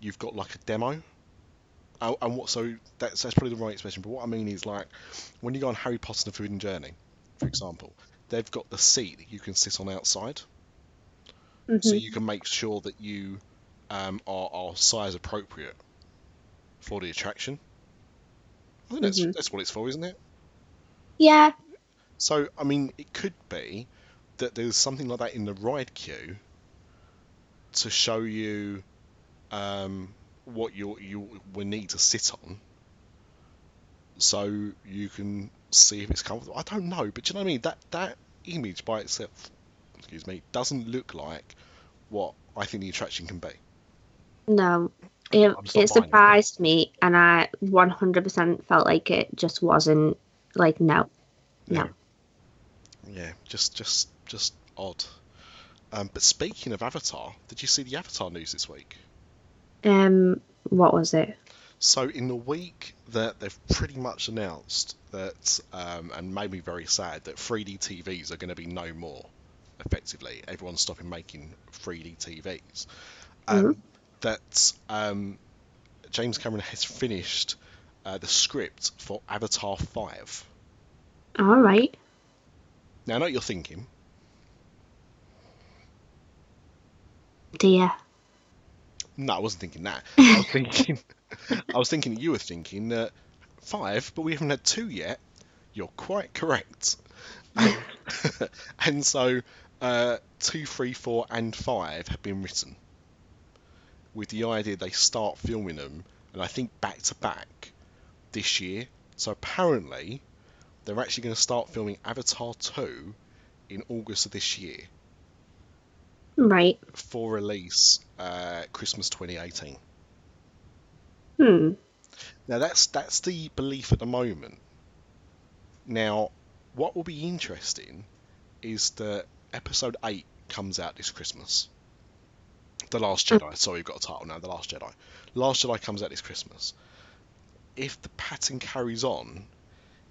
C: you've got like a demo. Oh, and what? So that's that's probably the right expression. But what I mean is like when you go on Harry Potter food and the Forbidden Journey, for example, they've got the seat that you can sit on outside, so
E: Mhm.
C: you can make sure that you um, are, are size appropriate for the attraction. I think that's
E: Mhm.
C: that's what it's for, isn't it?
E: Yeah,
C: So I mean, it could be that there's something like that in the ride queue to show you um, what you you will need to sit on, so you can see if it's comfortable. I don't know, but do you know what I mean? That that image by itself, excuse me, doesn't look like what I think the attraction can be.
E: No, it,
C: I'm just not
E: it
C: buying it.
E: surprised me, and I 100% felt like it just wasn't like no, no.
C: Yeah, just just just odd. Um, but speaking of Avatar, did you see the Avatar news this week?
E: Um, what was it?
C: So in the week that they've pretty much announced that, um, and made me very sad that 3D TVs are going to be no more. Effectively, everyone's stopping making 3D TVs. Um, That um, James Cameron has finished uh, the script for Avatar 5.
E: All right.
C: Now I know what you're thinking.
E: Dear.
C: No, I wasn't thinking that. I was thinking, I was thinking you were thinking that five, but we haven't had two yet. You're quite correct. And, and so, uh, two, three, four, and five have been written with the idea they start filming them, and I think back to back this year. So apparently, they're actually going to start filming Avatar 2 in August of this year
E: Right.
C: for release uh, Christmas 2018.
E: Hmm.
C: Now that's that's the belief at the moment. Now, what will be interesting is that episode eight comes out this Christmas. The Last Jedi. Sorry, we've got a title now. The Last Jedi. Last Jedi comes out this Christmas. If the pattern carries on,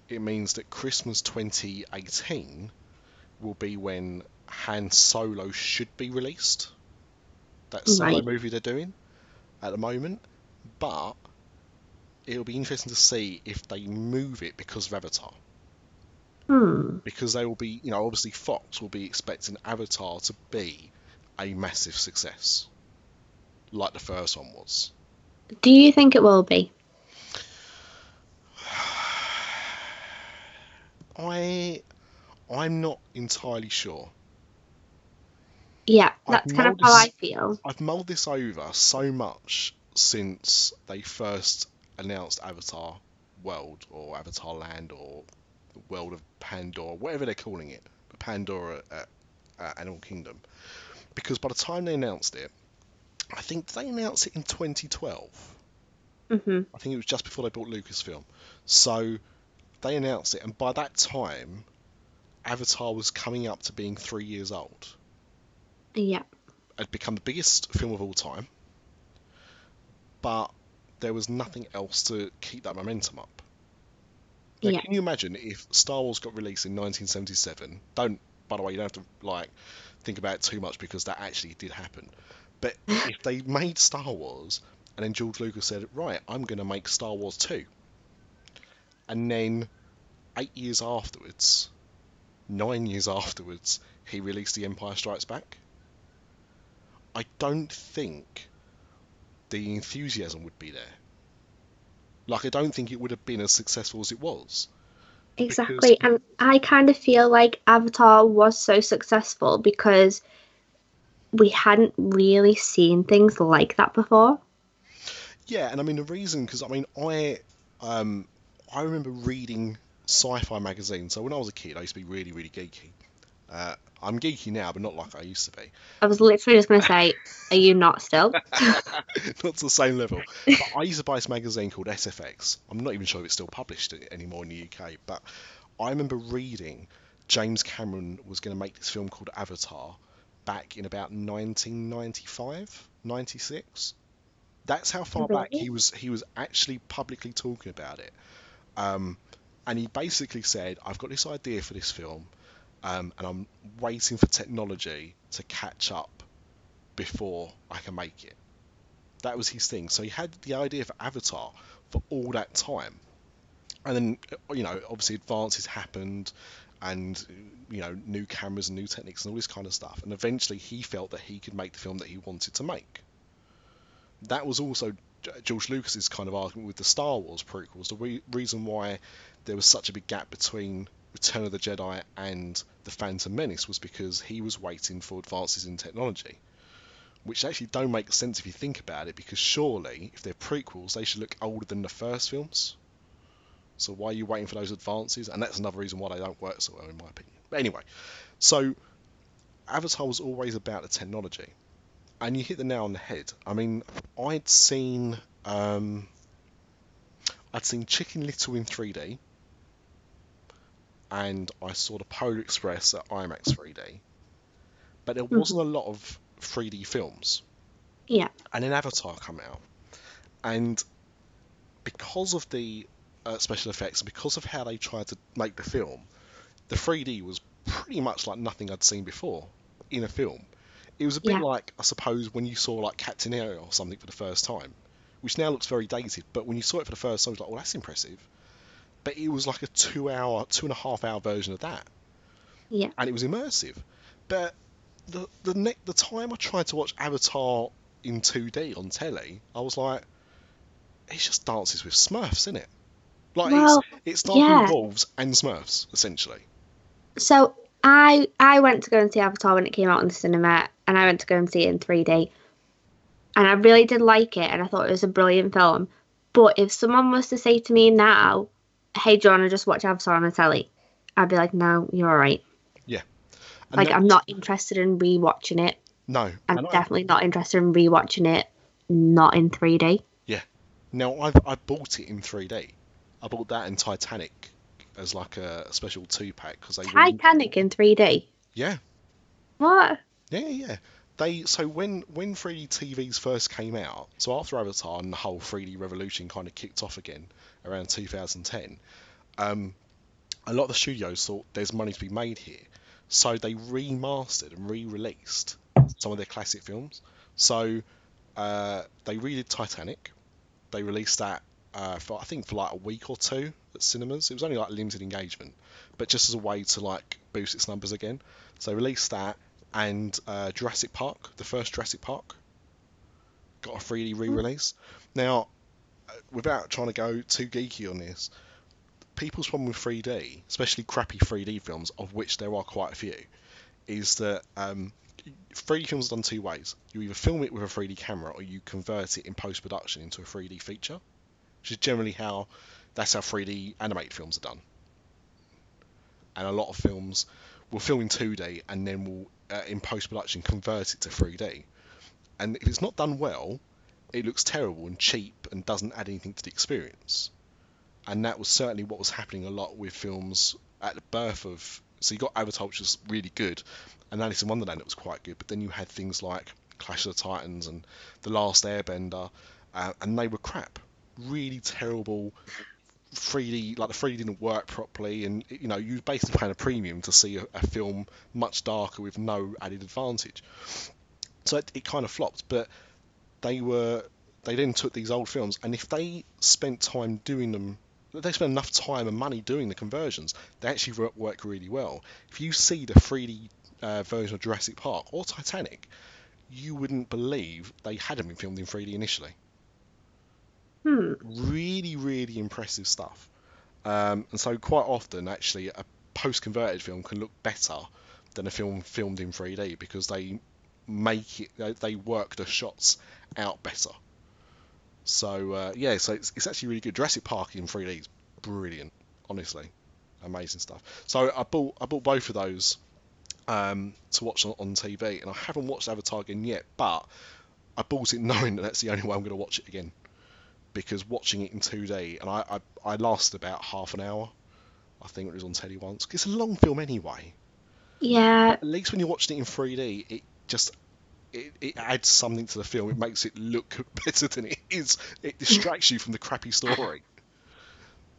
C: it means that Christmas 2018 will be when Han Solo should be released. That solo
E: Right.
C: movie they're doing at the moment, but it'll be interesting to see if they move it because of Avatar.
E: Hmm.
C: Because they will be, you know, obviously Fox will be expecting Avatar to be a massive success, like the first one was.
E: Do you think it will be?
C: I, I'm not entirely sure.
E: Yeah,
C: I've
E: that's kind of how I feel.
C: I've mulled this over so much since they first announced Avatar World or Avatar Land or World of Pandora, whatever they're calling it, Pandora at uh, Animal Kingdom, because by the time they announced it, I think they announced it in 2012.
E: hmm
C: I think it was just before they bought Lucasfilm. So they announced it, and by that time, Avatar was coming up to being three years old.
E: Yeah.
C: It had become the biggest film of all time, but there was nothing else to keep that momentum up. Now,
E: Yeah.
C: Can you imagine if Star Wars got released in 1977? Don't, by the way, you don't have to like think about it too much because that actually did happen. But if they made Star Wars and then George Lucas said, "Right, I'm going to make Star Wars 2," and then eight years afterwards, nine years afterwards, he released The Empire Strikes Back. I don't think the enthusiasm would be there. Like, I don't think it would have been as successful as it was.
E: Exactly. And I kind of feel like Avatar was so successful because we hadn't really seen things like that before.
C: Yeah, and I mean the reason because I mean I um I remember reading sci-fi magazines. So when I was a kid, I used to be really really geeky. Uh, I'm geeky now, but not like I used to be.
E: I was literally just going to say, are you not still?
C: not to the same level. But I used to buy this magazine called SFX. I'm not even sure if it's still published anymore in the UK, but I remember reading James Cameron was going to make this film called Avatar back in about 1995, 96. That's how far back he was. He was actually publicly talking about it, um, and he basically said, "I've got this idea for this film, um, and I'm waiting for technology to catch up before I can make it." That was his thing. So he had the idea for Avatar for all that time, and then you know, obviously advances happened, and you know, new cameras and new techniques and all this kind of stuff. And eventually, he felt that he could make the film that he wanted to make. That was also George Lucas's kind of argument with the Star Wars prequels. The re- reason why there was such a big gap between Return of the Jedi and The Phantom Menace was because he was waiting for advances in technology which actually don't make sense if you think about it, because surely, if they're prequels, they should look older than the first films. So why are you waiting for those advances? And that's another reason why they don't work so well, in my opinion. But anyway, so Avatar was always about the technology, and you hit the nail on the head. I mean, I'd seen um, I'd seen Chicken Little in 3D, and I saw the Polar Express at IMAX 3D, but there wasn't a lot of 3D films.
E: Yeah.
C: And then Avatar came out, and because of the uh, special effects and because of how they tried to make the film, the 3D was pretty much like nothing I'd seen before in a film. It was a bit
E: Yeah.
C: like, I suppose, when you saw like Captain EO or something for the first time, which now looks very dated, but when you saw it for the first time, it was like, well, that's impressive. But it was like a two-hour, two and a half hour version of that
E: Yeah.
C: and it was immersive. But the the ne- the time I tried to watch Avatar in 2D on telly, I was like, it's just dances with Smurfs, isn't it? Like
E: Well,
C: it's it's dancing
E: yeah.
C: wolves and Smurfs essentially.
E: So I I went to go and see Avatar when it came out in the cinema, and I went to go and see it in 3D, and I really did like it, and I thought it was a brilliant film. But if someone was to say to me now, "Hey, John, I want to just watch Avatar on the telly?" I'd be like, "No, you're all right."
C: And
E: Like
C: that-
E: I'm not interested in rewatching it.
C: no.
E: I'm
C: and I-
E: definitely not interested in rewatching it not in 3D. Yeah.
C: Now I've, I bought it in 3D. I bought that in Titanic as like a special two pack because they re-
E: Titanic in 3D.
C: yeah
E: What?
C: Yeah, yeah. They so when when 3D TVs first came out, so after Avatar and the whole 3D revolution kind of kicked off again around 2010, um, a lot of the studios thought there's money to be made here, so they remastered and re-released some of their classic films. So uh, they redid Titanic. They released that uh, for I think for like a week or two at cinemas. It was only like limited engagement, but just as a way to like boost its numbers again. So they released that and uh, Jurassic Park, the first Jurassic Park, got a 3D re-release. Now, without trying to go too geeky on this, people's problem with 3D, especially crappy 3D films, of which there are quite a few, is that um, 3D films are done two ways. You either film it with a 3D camera or you convert it in post-production into a 3D feature, which is generally how that's how 3D animated films are done. And a lot of films will film in 2D and then will uh, in post production convert it to 3D, and if it's not done well, it looks terrible and cheap and doesn't add anything to the experience. And that was certainly what was happening a lot with films at the birth of. So you got Avatar, which was really good, and Alice in Wonderland, that was quite good. But then you had things like Clash of the Titans and The Last Airbender, uh, and they were crap, really terrible. 3D, like the 3D didn't work properly, and you know you basically paying a premium to see a, a film much darker with no added advantage. So it, it kind of flopped, but they were they then took these old films, and if they spent time doing them, they spent enough time and money doing the conversions, they actually work, really well. If you see the 3D uh, version of Jurassic Park or Titanic, you wouldn't believe they hadn't been filmed in 3D initially.
E: Hmm.
C: Really, really impressive stuff. Um, and so quite often, actually, a post-converted film can look better than a film filmed in 3D because they make it, they work the shots out better. So uh, yeah, so it's, it's actually really good. Jurassic Park in 3D is brilliant, honestly, amazing stuff. So I bought I bought both of those um, to watch on, on TV, and I haven't watched Avatar again yet, but I bought it knowing that that's the only way I'm going to watch it again because watching it in 2D, and I, I, I lasted about half an hour. I think it was on telly once. It's a long film anyway.
E: Yeah,
C: At least when you're watching it in 3D, it just it, it adds something to the film. It makes it look better than it is. It distracts you from the crappy story.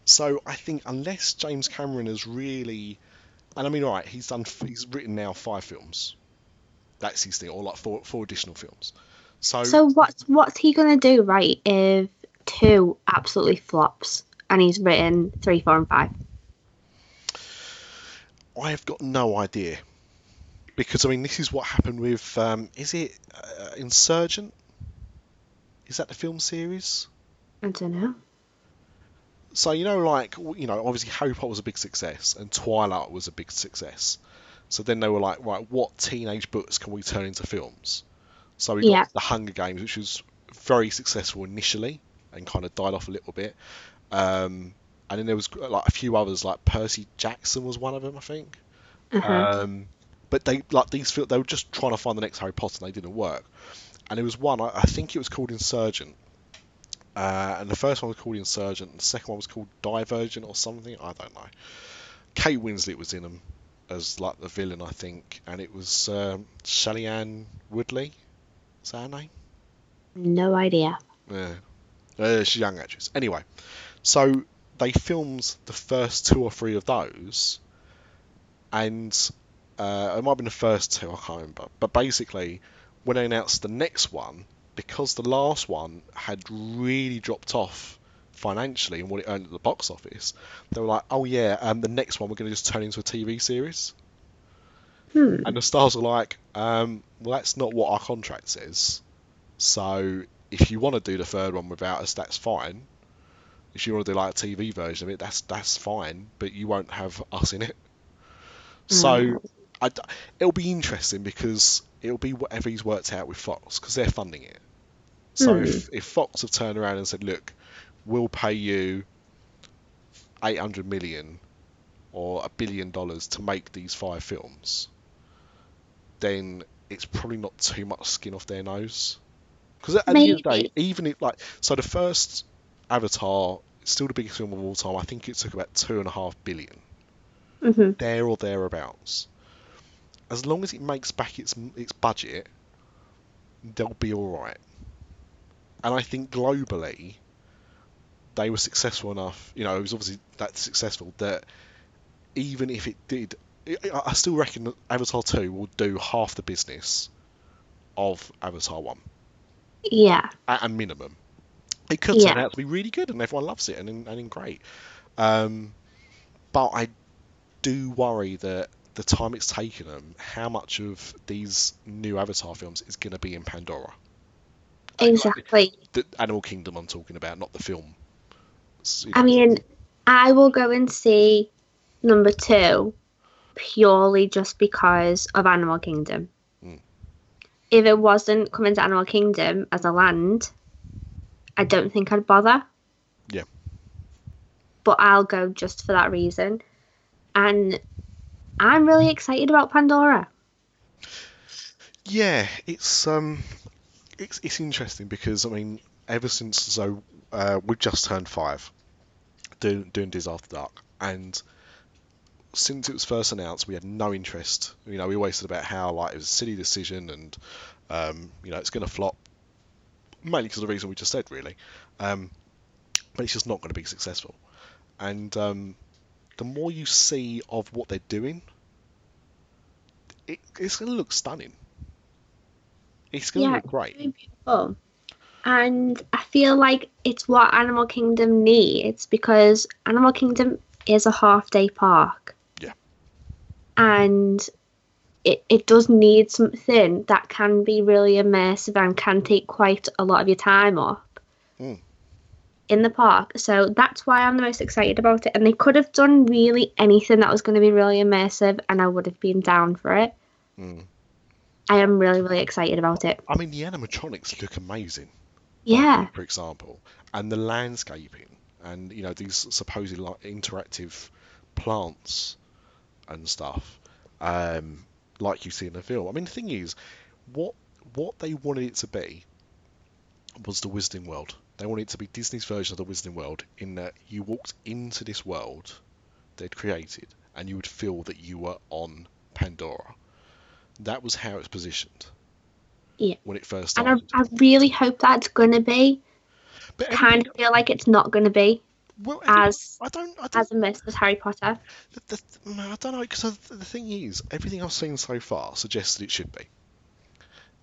C: So I think unless James Cameron has really, and I mean, all right, he's done, he's written now five films. That's his thing, or like four four additional films. So,
E: So what's what's he gonna do, right? If two absolutely flops and he's written three, four, and five.
C: I have got no idea because I mean this is what happened with um, is it uh, Insurgent? Is that the film series?
E: I don't know.
C: So you know, like you know, obviously Harry Potter was a big success and Twilight was a big success. So then they were like, right, what teenage books can we turn into films? So we got
E: Yeah.
C: the Hunger Games, which was very successful initially and kind of died off a little bit. Um, and then there was like a few others, like Percy Jackson was one of them, I think.
E: Uh-huh.
C: Um, but they like these they were just trying to find the next Harry Potter and they didn't work. And there was one I, I think it was called Insurgent. Uh, and the first one was called Insurgent, and the second one was called Divergent or something. I don't know. Kate Winslet was in them as like the villain, I think, and it was um, Shailene Woodley. Is that her name?
E: no idea.
C: Yeah. Uh, she's a young actress. Anyway, so they filmed the first two or three of those, and uh, it might have been the first two, I can't remember. But basically, when they announced the next one, because the last one had really dropped off financially and what it earned at the box office, they were like, oh yeah, um, the next one we're going to just turn into a TV series.
E: Hmm.
C: And the stars are like, um, well, that's not what our contract says. So if you want to do the third one without us, that's fine. If you want to do like a TV version of it, that's that's fine, but you won't have us in it. So I it'll be interesting because it'll be whatever he's worked out with Fox because they're funding it. So
E: Hmm.
C: if, if Fox have turned around and said, look, we'll pay you 800 million or a billion dollars to make these five films, then it's probably not too much skin off their nose. Because at, at the end of the day, even if like so, the first Avatar still the biggest film of all time. I think it took about two and a half billion,
E: hmm
C: there or thereabouts. As long as it makes back its its budget, they'll be all right. And I think globally, they were successful enough. You know, it was obviously that successful that even if it did, I still reckon that Avatar 2 will do half the business of Avatar 1
E: Yeah.
C: at a minimum. It could turn
E: Yeah.
C: out to be really good and everyone loves it and, and, and great. Um, but I do worry that the time it's taken them, how much of these new Avatar films is going to be in Pandora?
E: Exactly.
C: The Animal Kingdom I'm talking about, not the film. You
E: I mean, I will go and see number two purely just because of Animal Kingdom.
C: Mm.
E: If it wasn't coming to Animal Kingdom as a land, I don't think I'd bother.
C: Yeah.
E: But I'll go just for that reason. And I'm really excited about Pandora.
C: Yeah, it's um, it's it's interesting because I mean, ever since so uh, we've just turned five, doing doing Diz After Dark, and since it was first announced, we had no interest. You know, we said about how like it was a silly decision and um, you know it's going to flop, mainly because of the reason we just said, really. Um, but it's just not going to be successful. And um, the more you see of what they're doing, it, it's going to look stunning. It's going to
E: Yeah,
C: look great.
E: Very beautiful. And I feel like it's what Animal Kingdom needs because Animal Kingdom is a half day park.
C: Yeah.
E: And it, it does need something that can be really immersive and can take quite a lot of your time
C: Mm.
E: In the park. So that's why I'm the most excited about it. And they could have done really anything that was going to be really immersive, and I would have been down for it.
C: Mm.
E: I am really, really excited about it.
C: I mean, the animatronics look amazing.
E: Yeah.
C: for example, and the landscaping, and you know these supposed like interactive plants and stuff, um, like you see in the film. I mean, the thing is, what what they wanted it to be was the Wizarding World. They wanted it to be Disney's version of the Wizarding World, in that you walked into this world they'd created, and you would feel that you were on Pandora. That was how it's positioned.
E: Yeah.
C: When it first
E: And I. I really hope that's going to be.
C: But
E: Kind of feel like it's not going to be
C: well,
E: as
C: I don't. I don't
E: as immersive as Harry Potter.
C: The, the, I don't know because the thing is, everything I've seen so far suggests that it should be.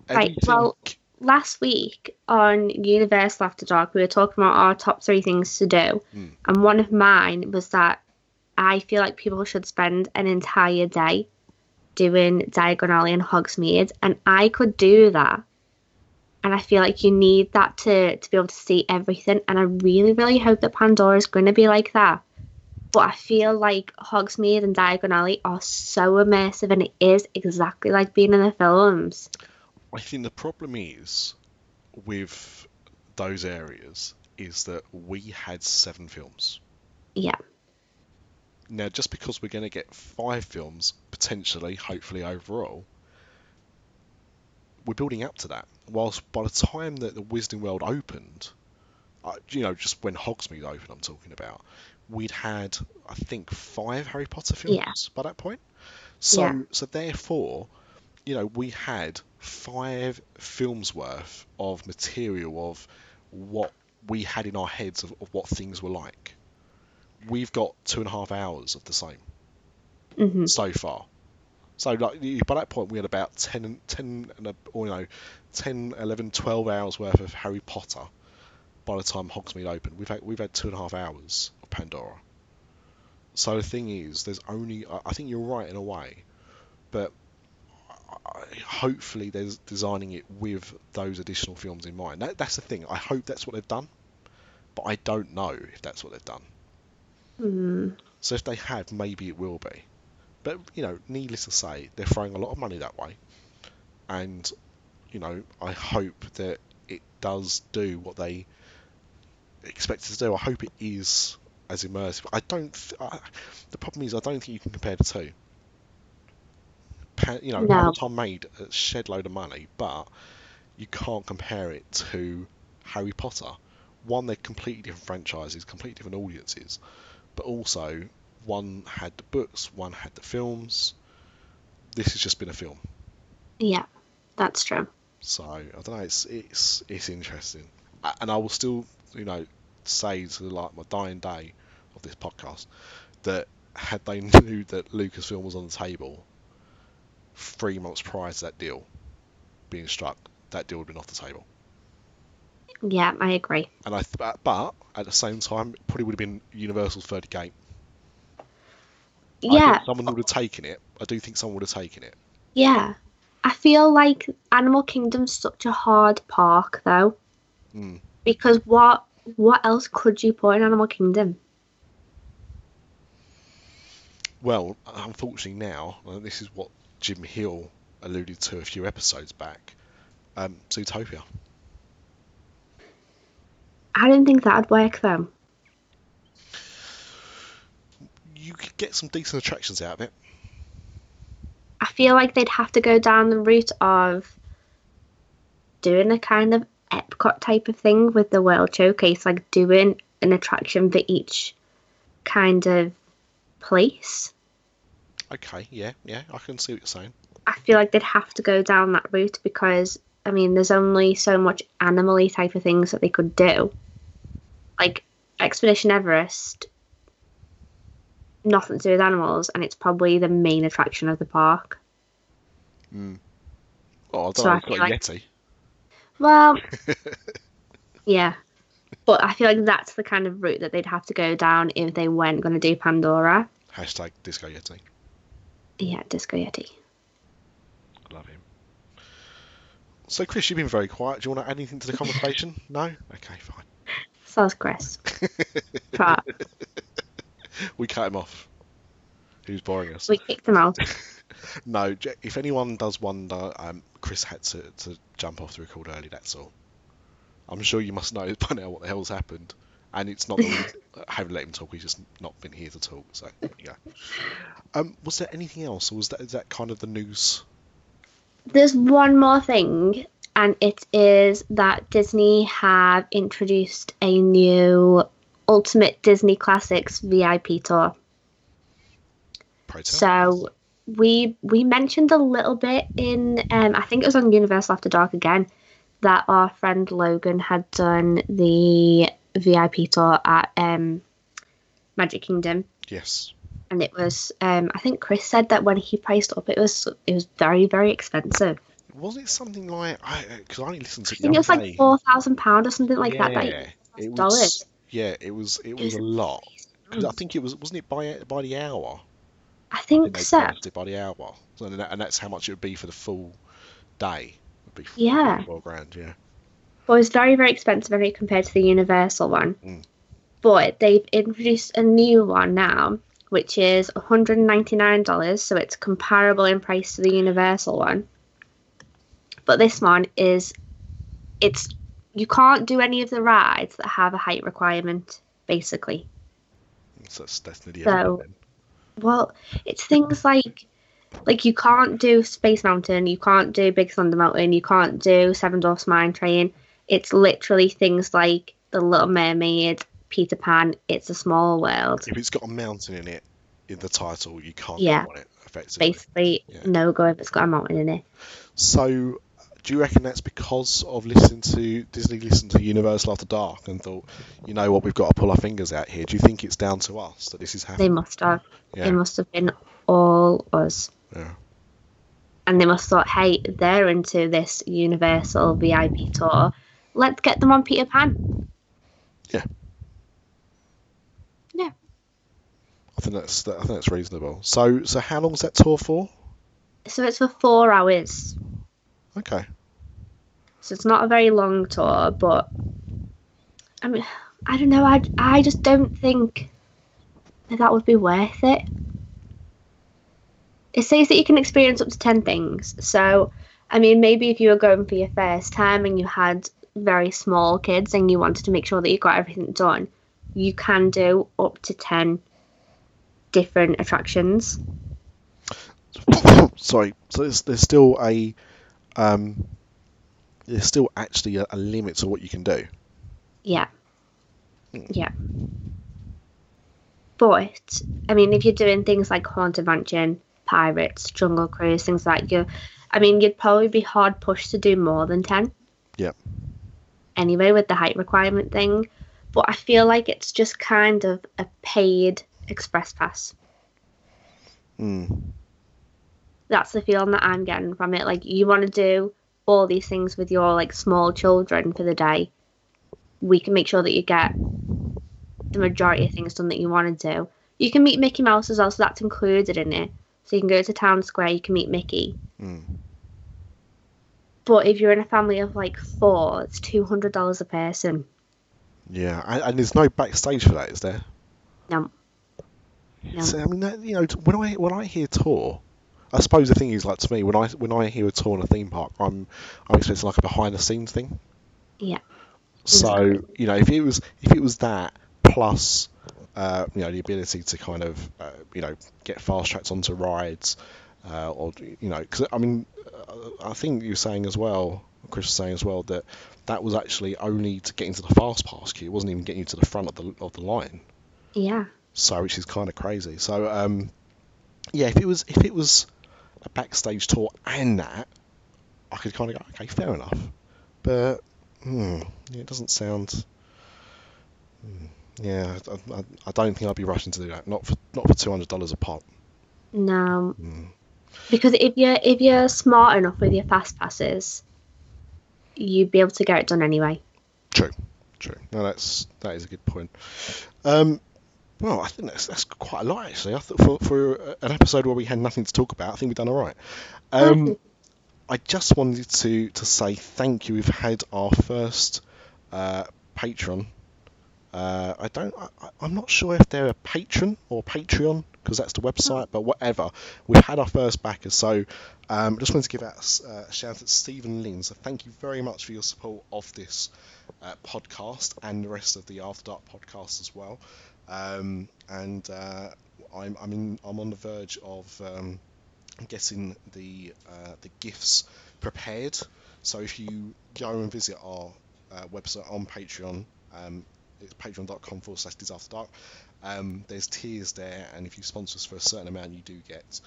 E: Right, well- Last week on Universal After Dark, we were talking about our top three things to do,
C: Mm.
E: and one of mine was that I feel like people should spend an entire day doing Diagon Alley and Hogsmeade, and I could do that. And I feel like you need that to, to be able to see everything, and I really, really hope that Pandora is going to be like that. But I feel like Hogsmeade and Diagon Alley are so immersive, and it is exactly like being in the films.
C: I think the problem is with those areas is that we had seven films.
E: Yeah.
C: Now, just because we're going to get five films potentially, hopefully overall, we're building up to that. Whilst by the time that the Wizarding World opened, uh, you know, just when Hogsmeade opened, I'm talking about, we'd had I think five Harry Potter films
E: Yeah.
C: by that point. So,
E: Yeah.
C: so therefore, you know, we had five films worth of material of what we had in our heads of, of what things were like. We've got two and a half hours of the same
E: hmm
C: so far. So like by that point we had about 10, 10 and or, you know 10, 11, 12 hours worth of Harry Potter by the time Hogsmeade opened. We've had we've had two and a half hours of Pandora. So the thing is, there's only I think you're right in a way, but hopefully they're designing it with those additional films in mind. That, that's the thing. I hope that's what they've done, but I don't know if that's what they've done.
E: Mm.
C: So if they have, maybe it will be. But you know, needless to say, they're throwing a lot of money that way, and you know, I hope that it does do what they expect it to do. I hope it is as immersive. I don't. Th- I, the problem is, I don't think you can compare the two. You know,
E: No.
C: Avatar made a shed load of money, but you can't compare it to Harry Potter. One, they're completely different franchises, completely different audiences, but also one had the books, one had the films. This has just been a film,
E: Yeah, that's true.
C: so I don't know. It's it's it's interesting, and I will still, you know, say to like my dying day of this podcast that had they knew that Lucasfilm was on the table three months prior to that deal being struck, that deal would have been off the table.
E: Yeah, I agree.
C: And I, th- but- at the same time, it probably would have been Universal's third game.
E: Yeah,
C: someone would have taken it. I do think someone would have taken it.
E: yeah. I feel like Animal Kingdom's such a hard park though,
C: Mm.
E: because what what else could you put in Animal Kingdom?
C: Well, unfortunately now, this is what Jim Hill alluded to a few episodes back. Um, Zootopia.
E: I didn't think that'd work though.
C: You could get some decent attractions out of it.
E: I feel like they'd have to go down the route of doing a kind of Epcot type of thing with the World Showcase, like doing an attraction for each kind of place.
C: Okay, yeah, yeah, I can see what you're saying.
E: I feel like they'd have to go down that route because I mean, there's only so much animally type of things that they could do. Like Expedition Everest, nothing to do with animals, and it's probably the main attraction of the park.
C: Mm. Oh, I don't
E: So
C: know. It's got
E: like-
C: Yeti.
E: Well, yeah, but I feel like that's the kind of route that they'd have to go down if they weren't going to do Pandora.
C: Hashtag Disco Yeti.
E: Yeah, Disco Yeti.
C: Love him. So, Chris, you've been very quiet. Do you want to add anything to the conversation? no? Okay, fine.
E: So's Chris. But
C: We cut him off. He was boring us.
E: we kicked him out.
C: No, if anyone does wonder, um, Chris had to, to jump off the record early, that's all. I'm sure you must know by now what the hell's happened. And it's not that we haven't let him talk, he's just not been here to talk. So, yeah. Um, was there anything else, or was that, is that kind of the news?
E: There's one more thing, and it is that Disney have introduced a new Ultimate Disney Classics VIP tour. So we we mentioned a little bit in um, I think it was on Universal After Dark again that our friend Logan had done the VIP tour at um, Magic Kingdom
C: Yes.
E: and it was um, I think Chris said that when he priced up it was it was very very expensive.
C: Wasn't it something like. Because I, only listened to
E: I
C: it
E: think it was
C: other
E: like four thousand pound or something like that.
C: yeah,
E: that
C: it was.
E: dollars.
C: Yeah, it was. It was
E: was
C: a lot. 'Cause I think it was. Wasn't it by by the hour?
E: I
C: I
E: think so.
C: it by the hour, so, and, that, and that's how much it would be for the full day. Would be
E: Yeah.
C: four grand. Yeah.
E: Well, it's very, very expensive compared to the Universal one.
C: Mm.
E: But they've introduced a new one now, which is $199, so it's comparable in price to the Universal one. But this one is, it's you can't do any of the rides that have a height requirement, basically.
C: So that's nearly
E: So-. Well, it's things like like you can't do Space Mountain, you can't do Big Thunder Mountain, you can't do Seven Dwarfs Mine Train. It's literally things like The Little Mermaid, Peter Pan, It's a Small World.
C: If it's got a mountain in it in the title, you can't
E: Yeah.
C: it effectively.
E: Basically,
C: Yeah.
E: no go if it's got a mountain in it.
C: So, do you reckon that's because of listening to Disney, listened to Universal After Dark, and thought, you know what, we've got to pull our fingers out here? Do you think it's down to us that this is happening?
E: They must have.
C: Yeah.
E: They must have been all us.
C: Yeah.
E: And they must have thought, hey, they're into this Universal VIP tour. Let's get them on Peter Pan.
C: Yeah.
E: Yeah.
C: I think that's I think that's reasonable. So, so how long's that tour for?
E: So it's for four hours.
C: Okay.
E: So it's not a very long tour, but I mean, I don't know. I, I just don't think that that would be worth it. It says that you can experience up to 10 things. So, I mean, maybe if you were going for your first time and you had very small kids and you wanted to make sure that you got everything done, you can do up to 10 different attractions.
C: Sorry. So there's, there's still a um, there's still actually a, a limit to what you can do.
E: Yeah. Yeah. But I mean, if you're doing things like Haunted Mansion, Pirates, Jungle Cruise, things like you, I mean, you'd probably be hard pushed to do more than ten.
C: Yep.
E: Anyway, with the height requirement thing, but I feel like it's just kind of a paid express pass.
C: Mm.
E: That's the feeling that I'm getting from it. Like you want to do all these things with your like small children for the day, we can make sure that you get the majority of things done that you want to do. You can meet Mickey Mouse as well, so that's included in it. So you can go to Town Square, you can meet Mickey.
C: Mm.
E: But if you're in a family of like four, it's two hundred dollars a person.
C: Yeah, and, and there's no backstage for that, is there?
E: No. No.
C: So, I mean, that, you know, when I when I hear tour, I suppose the thing is like to me when I when I hear a tour in a theme park, I'm I'm expecting like a behind the scenes thing.
E: Yeah.
C: So you know, if it was if it was that plus, uh, you know, the ability to kind of uh, you know get fast tracks onto rides, uh, or you know, because I mean, uh, I think you were saying as well, Chris was saying as well that that was actually only to get into the fast pass queue. It wasn't even getting you to the front of the of the line.
E: Yeah.
C: So which is kind of crazy. So um, yeah, if it was if it was a backstage tour and that, I could kind of go, okay, fair enough. But hmm, yeah, it doesn't sound. hmm, yeah, I, I, I don't think I'd be rushing to do that. Not for not for two hundred dollars a pop.
E: No,
C: Hmm.
E: Because if you're if you're smart enough with your fast passes, you'd be able to get it done anyway.
C: True, true. No, that's that is a good point. Um, well, I think that's that's quite a lot actually. I thought for for an episode where we had nothing to talk about, I think we've done all right. Um, I just wanted to to say thank you. We've had our first uh, patron. Uh, I don't. I, I'm not sure if they're a patron or Patreon because that's the website. But whatever, we've had our first backer. So um, I just wanted to give out a uh, shout out to Stephen Lynn. So thank you very much for your support of this uh, podcast and the rest of the After Dark podcast as well. Um, and uh, I'm I'm in I'm on the verge of um, getting the uh, the gifts prepared. So if you go and visit our uh, website on Patreon, um, it's patreon.com forward slash After Dark. Um, there's tiers there, and if you sponsor us for a certain amount, you do get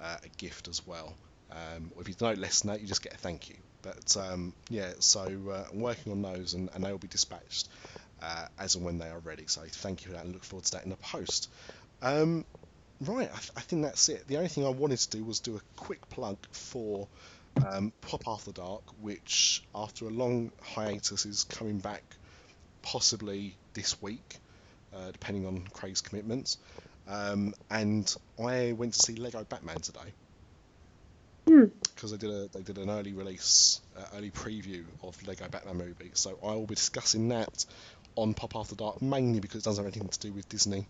C: uh, a gift as well. Um, or if you donate less than that, you just get a thank you. But um, yeah, so uh, I'm working on those, and, and they will be dispatched uh, as and when they are ready. So thank you for that, and look forward to that in the post. Um, right, I, th- I think that's it. The only thing I wanted to do was do a quick plug for um, Pop After Dark, which after a long hiatus is coming back possibly this week, uh, depending on Craig's commitments. Um, and I went to see Lego Batman today
E: Hmm.
C: because they did a they did an early release, uh, early preview of Lego Batman movie. So I will be discussing that on Pop After Dark mainly because it doesn't have anything to do with Disney.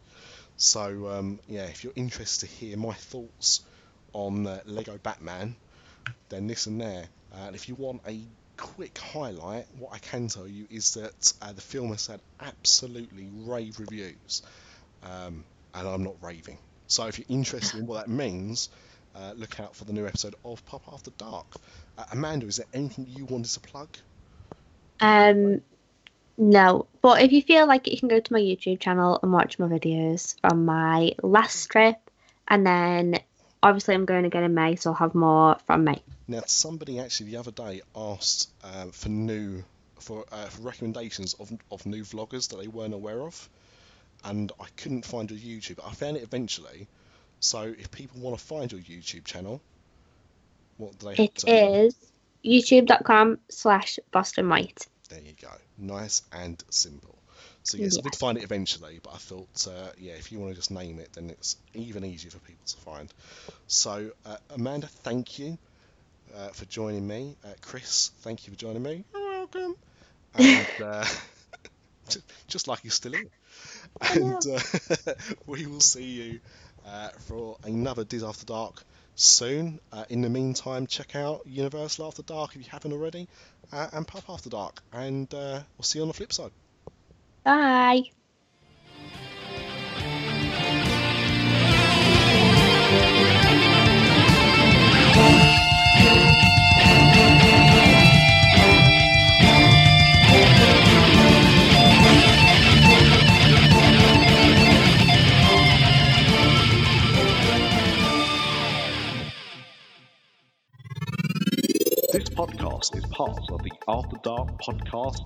C: So um, yeah, if you're interested to hear my thoughts on uh, Lego Batman, then listen there. Uh, and if you want a quick highlight, what I can tell you is that uh, the film has had absolutely rave reviews, um, and I'm not raving. So if you're interested in what that means, uh, look out for the new episode of Pop After Dark. Uh, Amanda, is there anything you wanted to plug?
E: Um, no, but if you feel like it, you can go to my YouTube channel and watch my videos from my last trip, and then obviously I'm going again in May, so I'll have more from May.
C: Now, somebody actually the other day asked um, for new for, uh, for recommendations of, of new vloggers that they weren't aware of, and I couldn't find your YouTube. I found it eventually. So if people want to find your YouTube channel, what do they have
E: It
C: to
E: is youtube.com slash Boston White.
C: There you go. Nice and simple. So yes, I did find it eventually, but I thought, uh, yeah, if you want to just name it, then it's even easier for people to find. So uh, Amanda, thank you uh, for joining me. Uh, Chris, thank you for joining me. You're welcome. And uh, just like you're still here. And uh, we will see you uh, for another Diz After Dark soon. Uh, in the meantime, check out Universal After Dark if you haven't already, uh, and Pop After Dark. And uh, we'll see you on the flip side.
E: Bye.
I: This podcast is part of the After Dark Podcast.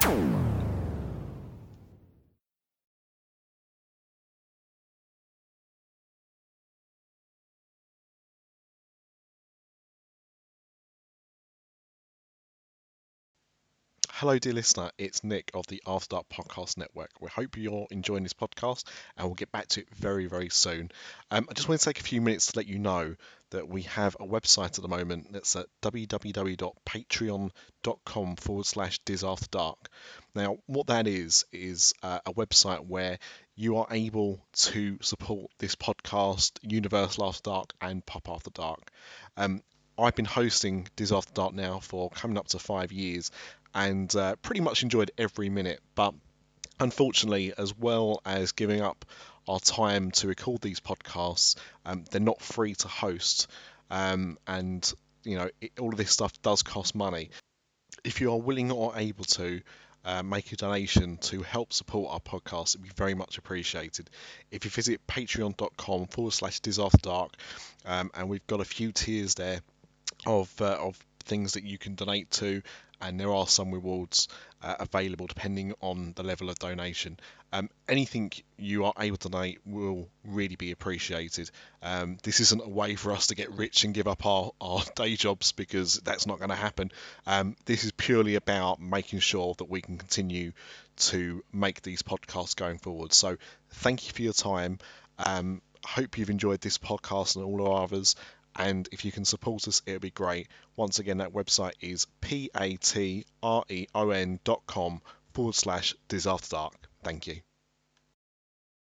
C: Hello, dear listener. It's Nick of the After Dark Podcast Network. We hope you're enjoying this podcast, and we'll get back to it very, very soon. Um, I just want to take a few minutes to let you know that we have a website at the moment that's at www.patreon.com forward slash disafterdark. Now, what that is, is uh, a website where you are able to support this podcast, Universal After Dark, and Pop After Dark. Um, I've been hosting After Dark now for coming up to five years and uh, pretty much enjoyed every minute. But unfortunately, as well as giving up our time to record these podcasts, um, they're not free to host. um, and you know it, all of this stuff does cost money. If you are willing or able to, uh, make a donation to help support our podcast, it'd be very much appreciated. If you visit patreon.com forward slash disafterdark, um, and we've got a few tiers there of uh, of things that you can donate to, and there are some rewards uh, available depending on the level of donation. Um, anything you are able to donate will really be appreciated. Um, this isn't a way for us to get rich and give up our, our day jobs because that's not going to happen. Um, this is purely about making sure that we can continue to make these podcasts going forward. So, thank you for your time. Um, hope you've enjoyed this podcast and all our others. And if you can support us, it'll be great. Once again, that website is p a t r e o n dot com forward slash disafterdark. Thank you.